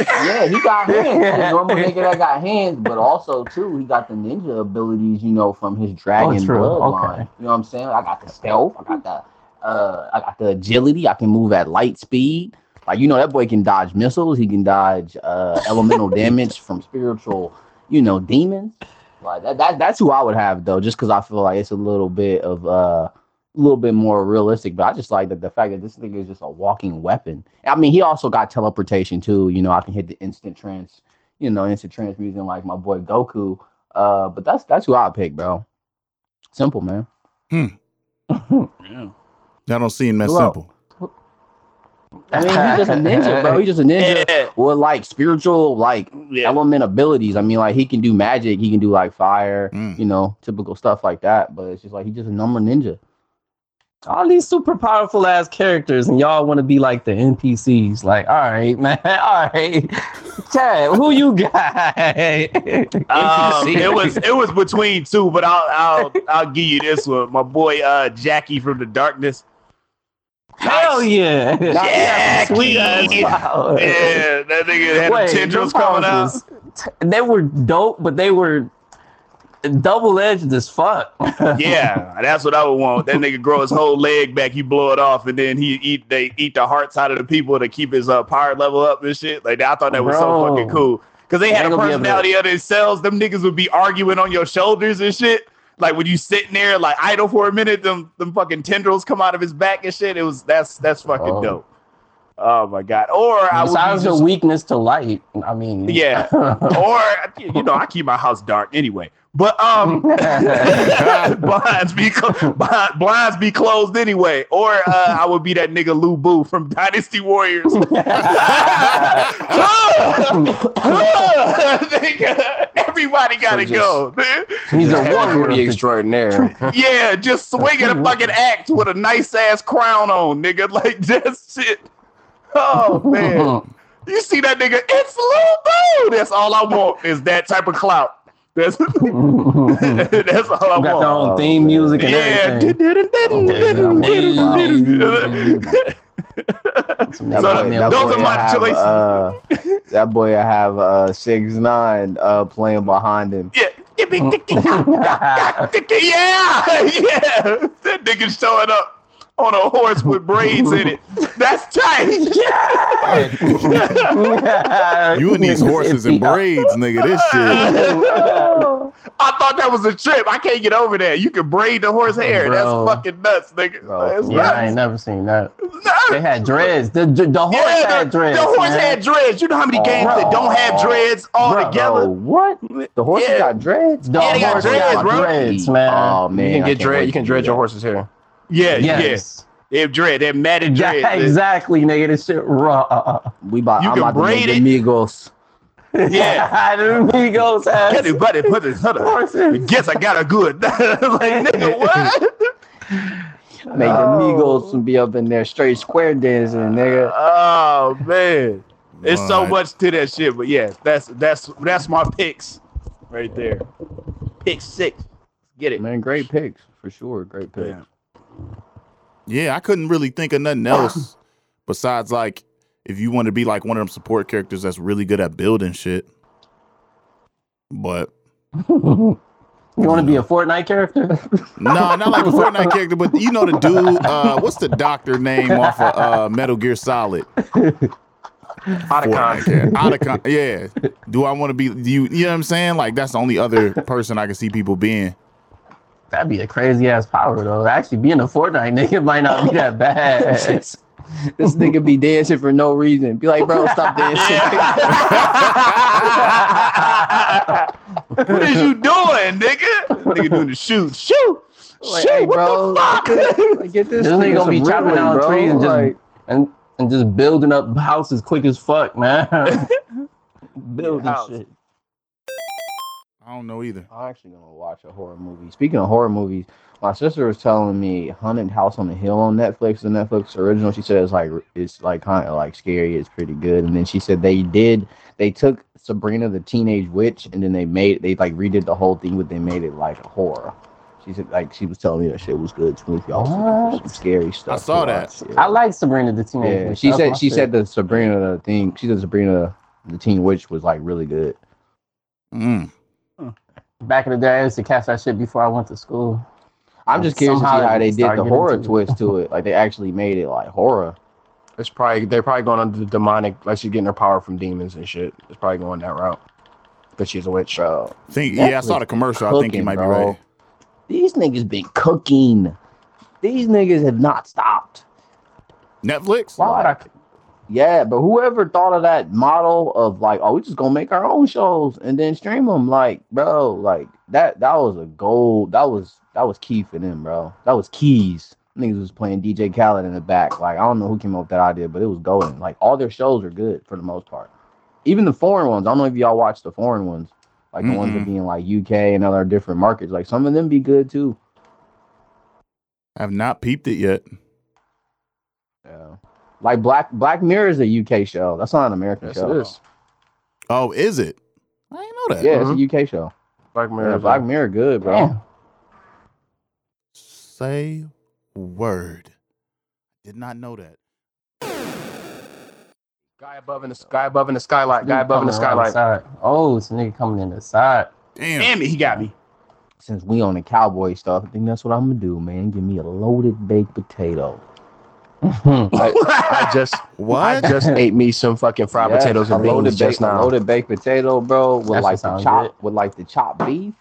Yeah, he got hands. He's a normal nigga that got hands, but also too, he got the ninja abilities, you know, from his dragon Oh, bloodline. Okay. You know what I'm saying? I got the stealth. I got the uh, I got the agility. I can move at light speed. Like you know, that boy can dodge missiles. He can dodge uh, elemental damage from spiritual, you know, demons. Like that, that. That's who I would have though, just because I feel like it's a little bit of uh, a little bit more realistic. But I just like that the fact that this nigga is just a walking weapon. I mean, he also got teleportation too. You know, I can hit the instant trans, you know, instant transmuting like my boy Goku. Uh, but that's that's who I pick, bro. Simple, man. I don't seem that Who simple. I mean, he's just a ninja, bro. He's just a ninja Yeah. with like spiritual, like Yeah. element abilities. I mean, like he can do magic, he can do like fire, Mm. you know, typical stuff like that. But it's just like he's just a number ninja. All these super powerful ass characters, and y'all want to be like the NPCs. Like, all right, man. All right, Chad, who you got? Um, it was it was between two, but I'll I'll I'll give you this one. My boy uh Jackie from the darkness. Hell yeah. Yeah, Sweet ass power. Yeah, that nigga had Wait, the tendrils coming out. t- they were dope, but they were double edged as fuck. Yeah, that's what I would want. That nigga grow his whole leg back, he blow it off, and then he eat they eat the hearts out of the people to keep his uh, power level up and shit. Like I thought that was so fucking cool. Cause they had Ain't a gonna be able to- personality of themselves. Them niggas would be arguing on your shoulders and shit. Like when you sitting there like idle for a minute, them them fucking tendrils come out of his back and shit. It was that's that's fucking Oh. dope. Oh my god. Or I would be Besides the weakness to light. I mean, Yeah. or you know, I keep my house dark anyway. But um, blinds be cl- blinds be closed anyway. Or uh, I would be that nigga Lu Bu from Dynasty Warriors. Nigga, Everybody gotta So go. man. He's a warrior. extraordinaire. Yeah, just swinging a fucking axe with a nice ass crown on, nigga. Like just shit. Oh man. You see that nigga? It's Lu Bu. That's all I want is that type of clout. That's that's all I Got their own theme music and Yeah. everything. That So, boy, that those are my have, choices. Uh, that boy I have uh six nine uh playing behind him. Yeah. yeah, yeah, yeah. That nigga showing up on a horse with braids in it. That's tight. You and these horses and braids, nigga. This shit. I thought that was a trip. I can't get over that. You can braid the horse hair. Bro. That's fucking nuts, nigga. Bro, That's Yeah, I ain't never seen that. They had dreads. The, the, the horse Yeah, had dreads. The horse man. had dreads. You know how many oh, games that don't have dreads all Bro. Oh, together? what? The horse Yeah. got dreads? The Yeah, they got horse dreads, got bro. dreads, man. Oh man, you can get can't dread. You can to dread your horse's hair. Yeah, yeah. yes. They have dread. They have matted Yeah, exactly, nigga. This shit raw. Uh, uh, uh. We about, You I'm can about to braid make it. the Migos. Yeah. the Migos Get ass it, buddy. Put this. Hold on. Guess I got a good. like, nigga, what? Make the Oh. Migos and be up in there straight square dancing, nigga. Oh man, it's so much to that shit. But yeah, that's that's that's my picks right there. Pick six. Get it. Man, great picks for sure. Great picks. Yeah. Yeah, I couldn't really think of nothing else besides like if you want to be like one of them support characters that's really good at building shit. But You want to be a Fortnite character? No, not like a Fortnite character, but you know the dude. Uh, what's the doctor name off of uh, Metal Gear Solid? Fortnite Otacon. character. Otacon. Yeah. Do I want to be? Do you? You know what I'm saying? Like that's the only other person I can see people being. That'd be a crazy ass power though. Actually, being a Fortnite nigga might not be that bad. this nigga be dancing for no reason. Be like, bro, stop dancing. what is you doing, nigga? Nigga doing the shoot, shoot, Like, shoot. hey, what bro, the fuck? Like, get this This nigga nigga gonna be chopping Ritalin, down bro. trees and just Like, and and just building up houses quick as fuck, man. building house. shit. I don't know either. I'm actually gonna watch a horror movie. Speaking of horror movies, my sister was telling me Haunted House on the Hill on Netflix, the Netflix original. She said it's like it's like kind of like scary. It's pretty good. And then she said they did they took Sabrina the Teenage Witch and then they made they like redid the whole thing, but they made it like a horror. She said like she was telling me that shit was good too. If y'all some, scary stuff. I saw that. watch. I like Sabrina the Teenage Yeah, Witch. she That's said she shit. said the Sabrina the thing. She said Sabrina the Teen Witch was like really good. Mm. Mm. back in the day I used to catch that shit before I went to school. I'm just curious to see how they did the horror into twist to it. Like they actually made it like horror. It's probably they're probably going under the demonic, like she's getting her power from demons and shit. It's probably going that route. But she's a witch. Bro, Think yeah, I saw the commercial. I think you might bro. be right. these niggas been cooking. These niggas have not stopped. Netflix. Why would I? Yeah, but whoever thought of that model of like, oh, we just gonna make our own shows and then stream them, like, bro, like that that was a gold. That was that was key for them, bro. That was keys. Niggas was playing DJ Khaled in the back. Like, I don't know who came up with that idea, but it was golden. Like, all their shows are good for the most part. Even the foreign ones. I don't know if y'all watch the foreign ones, like the ones that be in like UK and other different markets. Like, some of them be good too. I have not peeped it yet. Yeah. Like Black Black Mirror is a UK show. That's not an American Yes, show. it is. Oh, is it? I didn't know that. Yeah, it's a mm-hmm. UK show. Black Mirror. Yeah, Black Mirror, good, bro. Damn. Say word. Did not know that. Guy above in the sky above in the skylight. Guy above in the Coming around skylight. side. Oh, it's a nigga coming in the side. Damn. Damn it, he got me. Since we on the cowboy stuff, I think that's what I'm gonna do, man. Give me a loaded baked potato. Mm-hmm. I just what? I just ate me some fucking fried Yes, potatoes a and loaded beans just baked, now. loaded baked potato, bro, with That like the chop, good. with like the chopped beef.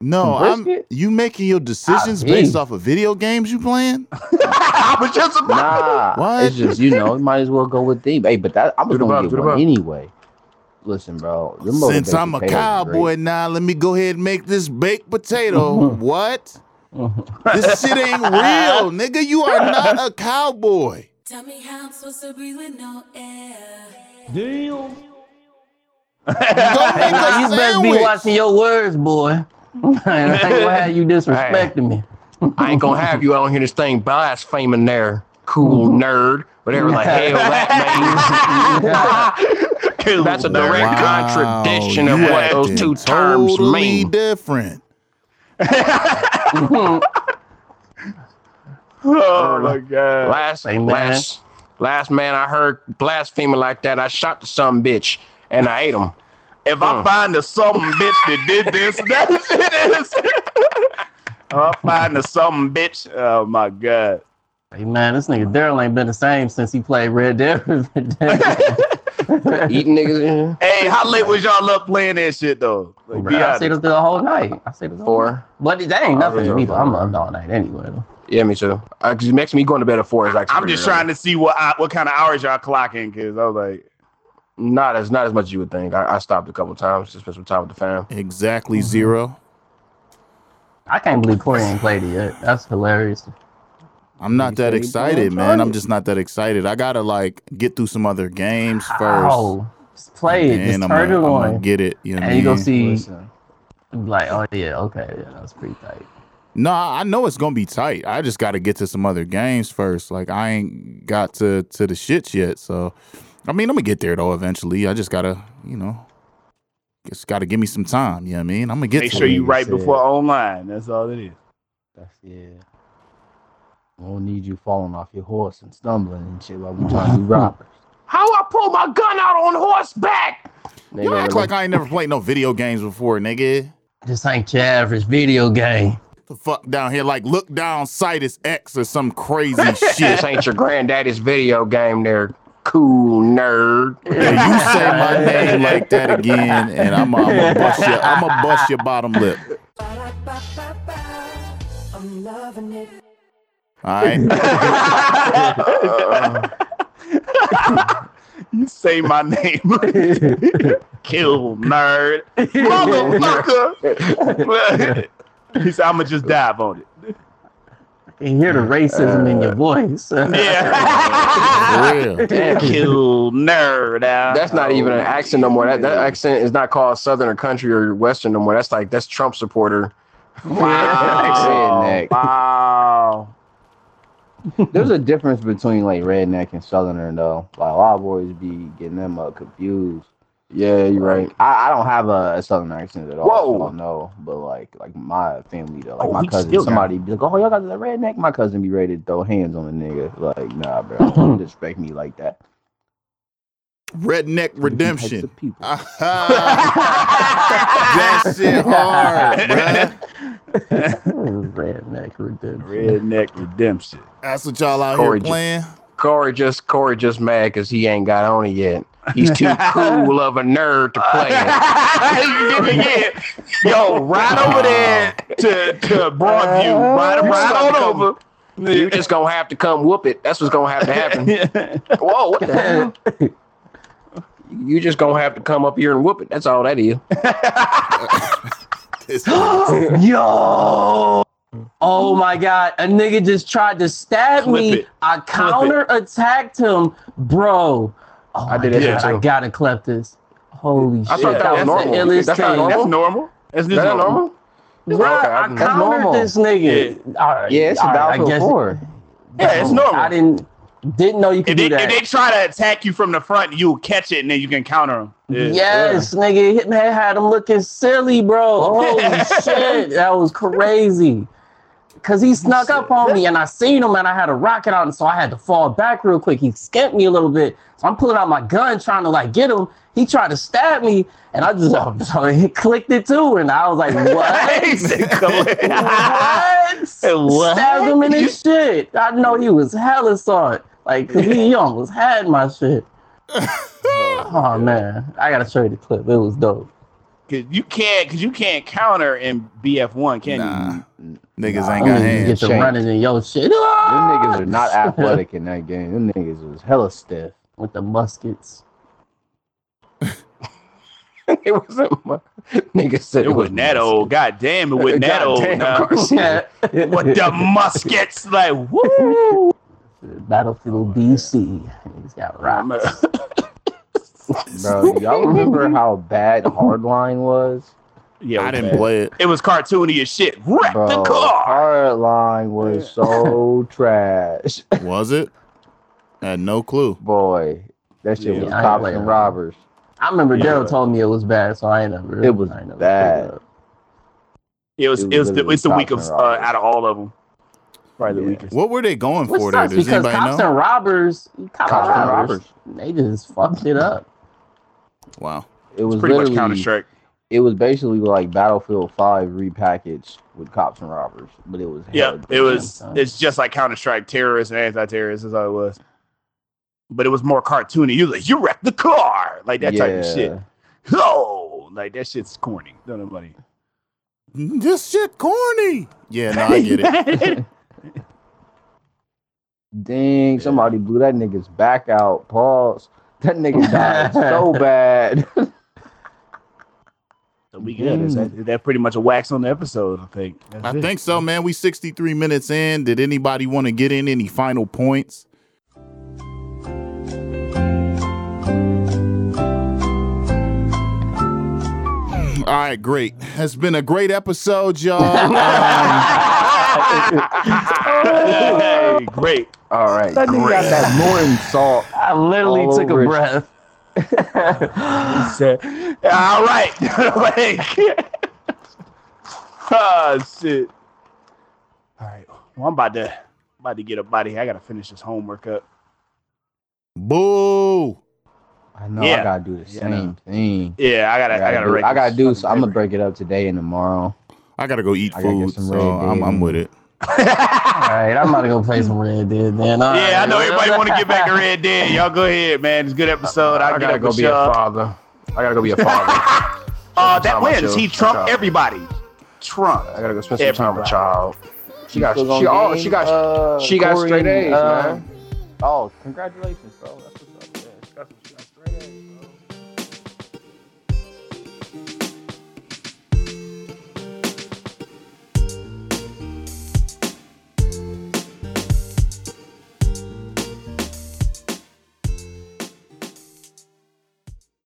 No, I'm you making your decisions based off of video games you playing? I was just about Nah, What? it's just you know, might as well go with theme. Hey, but that I was Do gonna above, get one above. anyway. Listen, bro. Since I'm a cowboy now, let me go ahead and make this baked potato. Mm-hmm. what? This shit ain't real, nigga. You are not a cowboy. Tell me how I'm supposed to breathe with no air. Damn. Go make a you better be watching your words, boy. I ain't gonna have you disrespecting me. I ain't gonna have you out here this thing blaspheming there, cool nerd, whatever the hell that means. That's a direct Wow, contradiction of you what those acting two terms totally mean. different. Oh my god. Last, Hey, man. last, last man I heard blaspheming like that, I shot the some bitch and I ate him. If I hmm. find the some bitch that did this, that shit is. if I find the some bitch, oh my god. Hey man, this nigga Daryl ain't been the same since he played Red Dead. Eating niggas. Hey, how late was y'all up playing that shit though? Like, be Bro, I stayed up the whole night. I stayed up there. Four. But that ain't oh, nothing to me. Though. I'm up all night anyway. Though. Yeah, me too. Uh, because it makes me going to bed at four is actually. I'm just trying to see what I, what kind of hours y'all clocking because I was like, Not as not as much as you would think. I, I stopped a couple times to spend some time with the fam. Exactly mm-hmm. zero. I can't believe Corey ain't played it yet. That's hilarious. I'm not that excited, man. I'm just not that excited. I gotta like get through some other games first. How? Just play it. Just and I'm turn gonna, it I'm gonna get it. You know what And you go mean? see, Listen, like, oh yeah, okay, yeah, that's pretty tight. No, I know it's gonna be tight. I just got to get to some other games first. Like I ain't got to to the shits yet. So, I mean, I'm gonna get there though eventually. I just gotta, you know, just gotta give me some time. You know what I mean? I'm gonna get make sure you right before online. That's all it is. that's yeah. I don't need you falling off your horse and stumbling and shit while we trying to do robbers. How I pull my gun out on horseback? You act like I ain't never played no video games before, nigga. This ain't your average video game. The fuck down here, like look down sight is X or some crazy shit. This shit. ain't your granddaddy's video game there, cool nerd. Yeah, you say my name like that again, and I'm gonna bust your I'm gonna bust your bottom lip. I'm loving it. All right. You say my name. Kill nerd. Motherfucker. he said, I'm going to just dive on it. I can hear the racism in your uh, voice. Yeah. For real. Kill nerd. out. That's not even an accent no more. That, that accent is not called Southern or country or Western no more. That's like that's Trump supporter. Wow. Wow. There's a difference between like redneck and southerner though. Like a lot of boys be getting them uh, confused. Yeah, you're right. I, I don't have a, a southern accent at all. Whoa. So no, but like like my family though, like Oh, my cousin, still got somebody be like, "Oh, y'all got the redneck." My cousin be ready to throw hands on the nigga. Like, nah, bro, don't disrespect me like that. Redneck redemption. of people. that shit hard, bruh. Redneck redemption. Redneck redemption. That's what y'all out Corey here J- playing. Corey just Corey just mad because he ain't got on it yet. He's too cool of a nerd to play it. you did it. Yo, right over there to, to Broadview. Uh, right, right on over. You just gonna have to come whoop it. That's what's gonna have to happen. Whoa, what the hell? You just gonna have to come up here and whoop it. That's all that is. This- Yo! Oh my god, a nigga just tried to stab Clip me. it. I counter attacked him, bro. Oh I did that God, I gotta clip this. Holy I shit. thought that was the normal. illest That's thing. normal? That's normal. That's Is just that normal. normal? Bruh, Okay, I that's countered normal. this nigga. All right, Yeah, it's a all right, I Battlefield guess- 4. Yeah, it's normal. I didn't didn't know you could If they, do that. if they try to attack you from the front, you'll catch it and then you can counter them. Yes, nigga, Hitman had him looking silly, bro. Holy shit, that was crazy. Cause he snuck up on me and I seen him and I had a rocket out, and so I had to fall back real quick. He skipped me a little bit, so I'm pulling out my gun trying to like get him. He tried to stab me, and I just so he clicked it too, and I was like, "What? He on." what? What? Stabbed him in his shit. I know he was hella saw like 'cause he, he almost had my shit. oh man, I gotta show you the clip. It was dope. Cause you can't, cause you can't counter in BF one, can Nah. you? Niggas ain't Them got niggas hands. get to Shanked. running in your shit. Them ah! niggas are not athletic in that game. Them niggas was hella stiff. with the muskets. it wasn't my nigga said It wasn't that old. God damn, it wasn't that old. Goddamn, nah. With the muskets, like woo. Battlefield DC. He's got rocks. Bro, y'all remember how bad Hardline was? Yeah, I didn't was play it. It was cartoony as shit. Wreck Bro, the car. Hardline was so trash. Was it? I had no clue. Boy, that shit Yeah, was I ain't cops playing and robbers. I remember Yeah. Daryl told me it was bad, so I ain't never. It was I never bad. it was. It was It was. The, literally it's the cops weakest uh, out of all of them. Probably the Yeah. weakest. What were they going Which for there? sucks Does because anybody cops know? and robbers, cops, Cops and and robbers, robbers. they just fucked it up. Wow. It was Pretty much Counter Strike. It was basically like Battlefield 5 repackaged with cops and robbers, but it was Yeah, it was. It's just like Counter Strike, terrorists and anti-terrorists. Is all it was. But it was more cartoony. You like you wrecked the car, like that type of shit. Oh, like that shit's corny. Don't nobody. Mm, this shit corny. Yeah, no, I get it. Dang, somebody blew that nigga's back out. Pause. That nigga died so bad. So we good. Is that, is that pretty much a wax on the episode? I think. That's I it. think so, man. We 63 minutes in. Did anybody want to get in any final points? All right, great. It's been a great episode, y'all. Um, hey, great. All right. That nigga got that morning salt. I literally All took a over his- breath. He said, All right. oh shit. All right. Well, I'm about to about to get up out of here. I gotta finish this homework up. boo. I know Yeah. I gotta do the Yeah, same thing. Yeah, I gotta, I gotta, do, I gotta this do. So I'm gonna break it up today and tomorrow. I gotta go eat I gotta get food, some so I'm, I'm with it. All right, I'm about to go play some Red Dead then. All Yeah, I know everybody want to get back to Red Dead. Y'all go ahead, man. It's a good episode. I, I gotta go with be a y'all. father. I gotta go be a father. Uh, that wins. He trumped everybody. Trump. I gotta go spend some time with Everybody. child. She got, Still she, gonna oh, she got, uh, she got Corey straight and, A's, uh, man. Oh, congratulations, bro.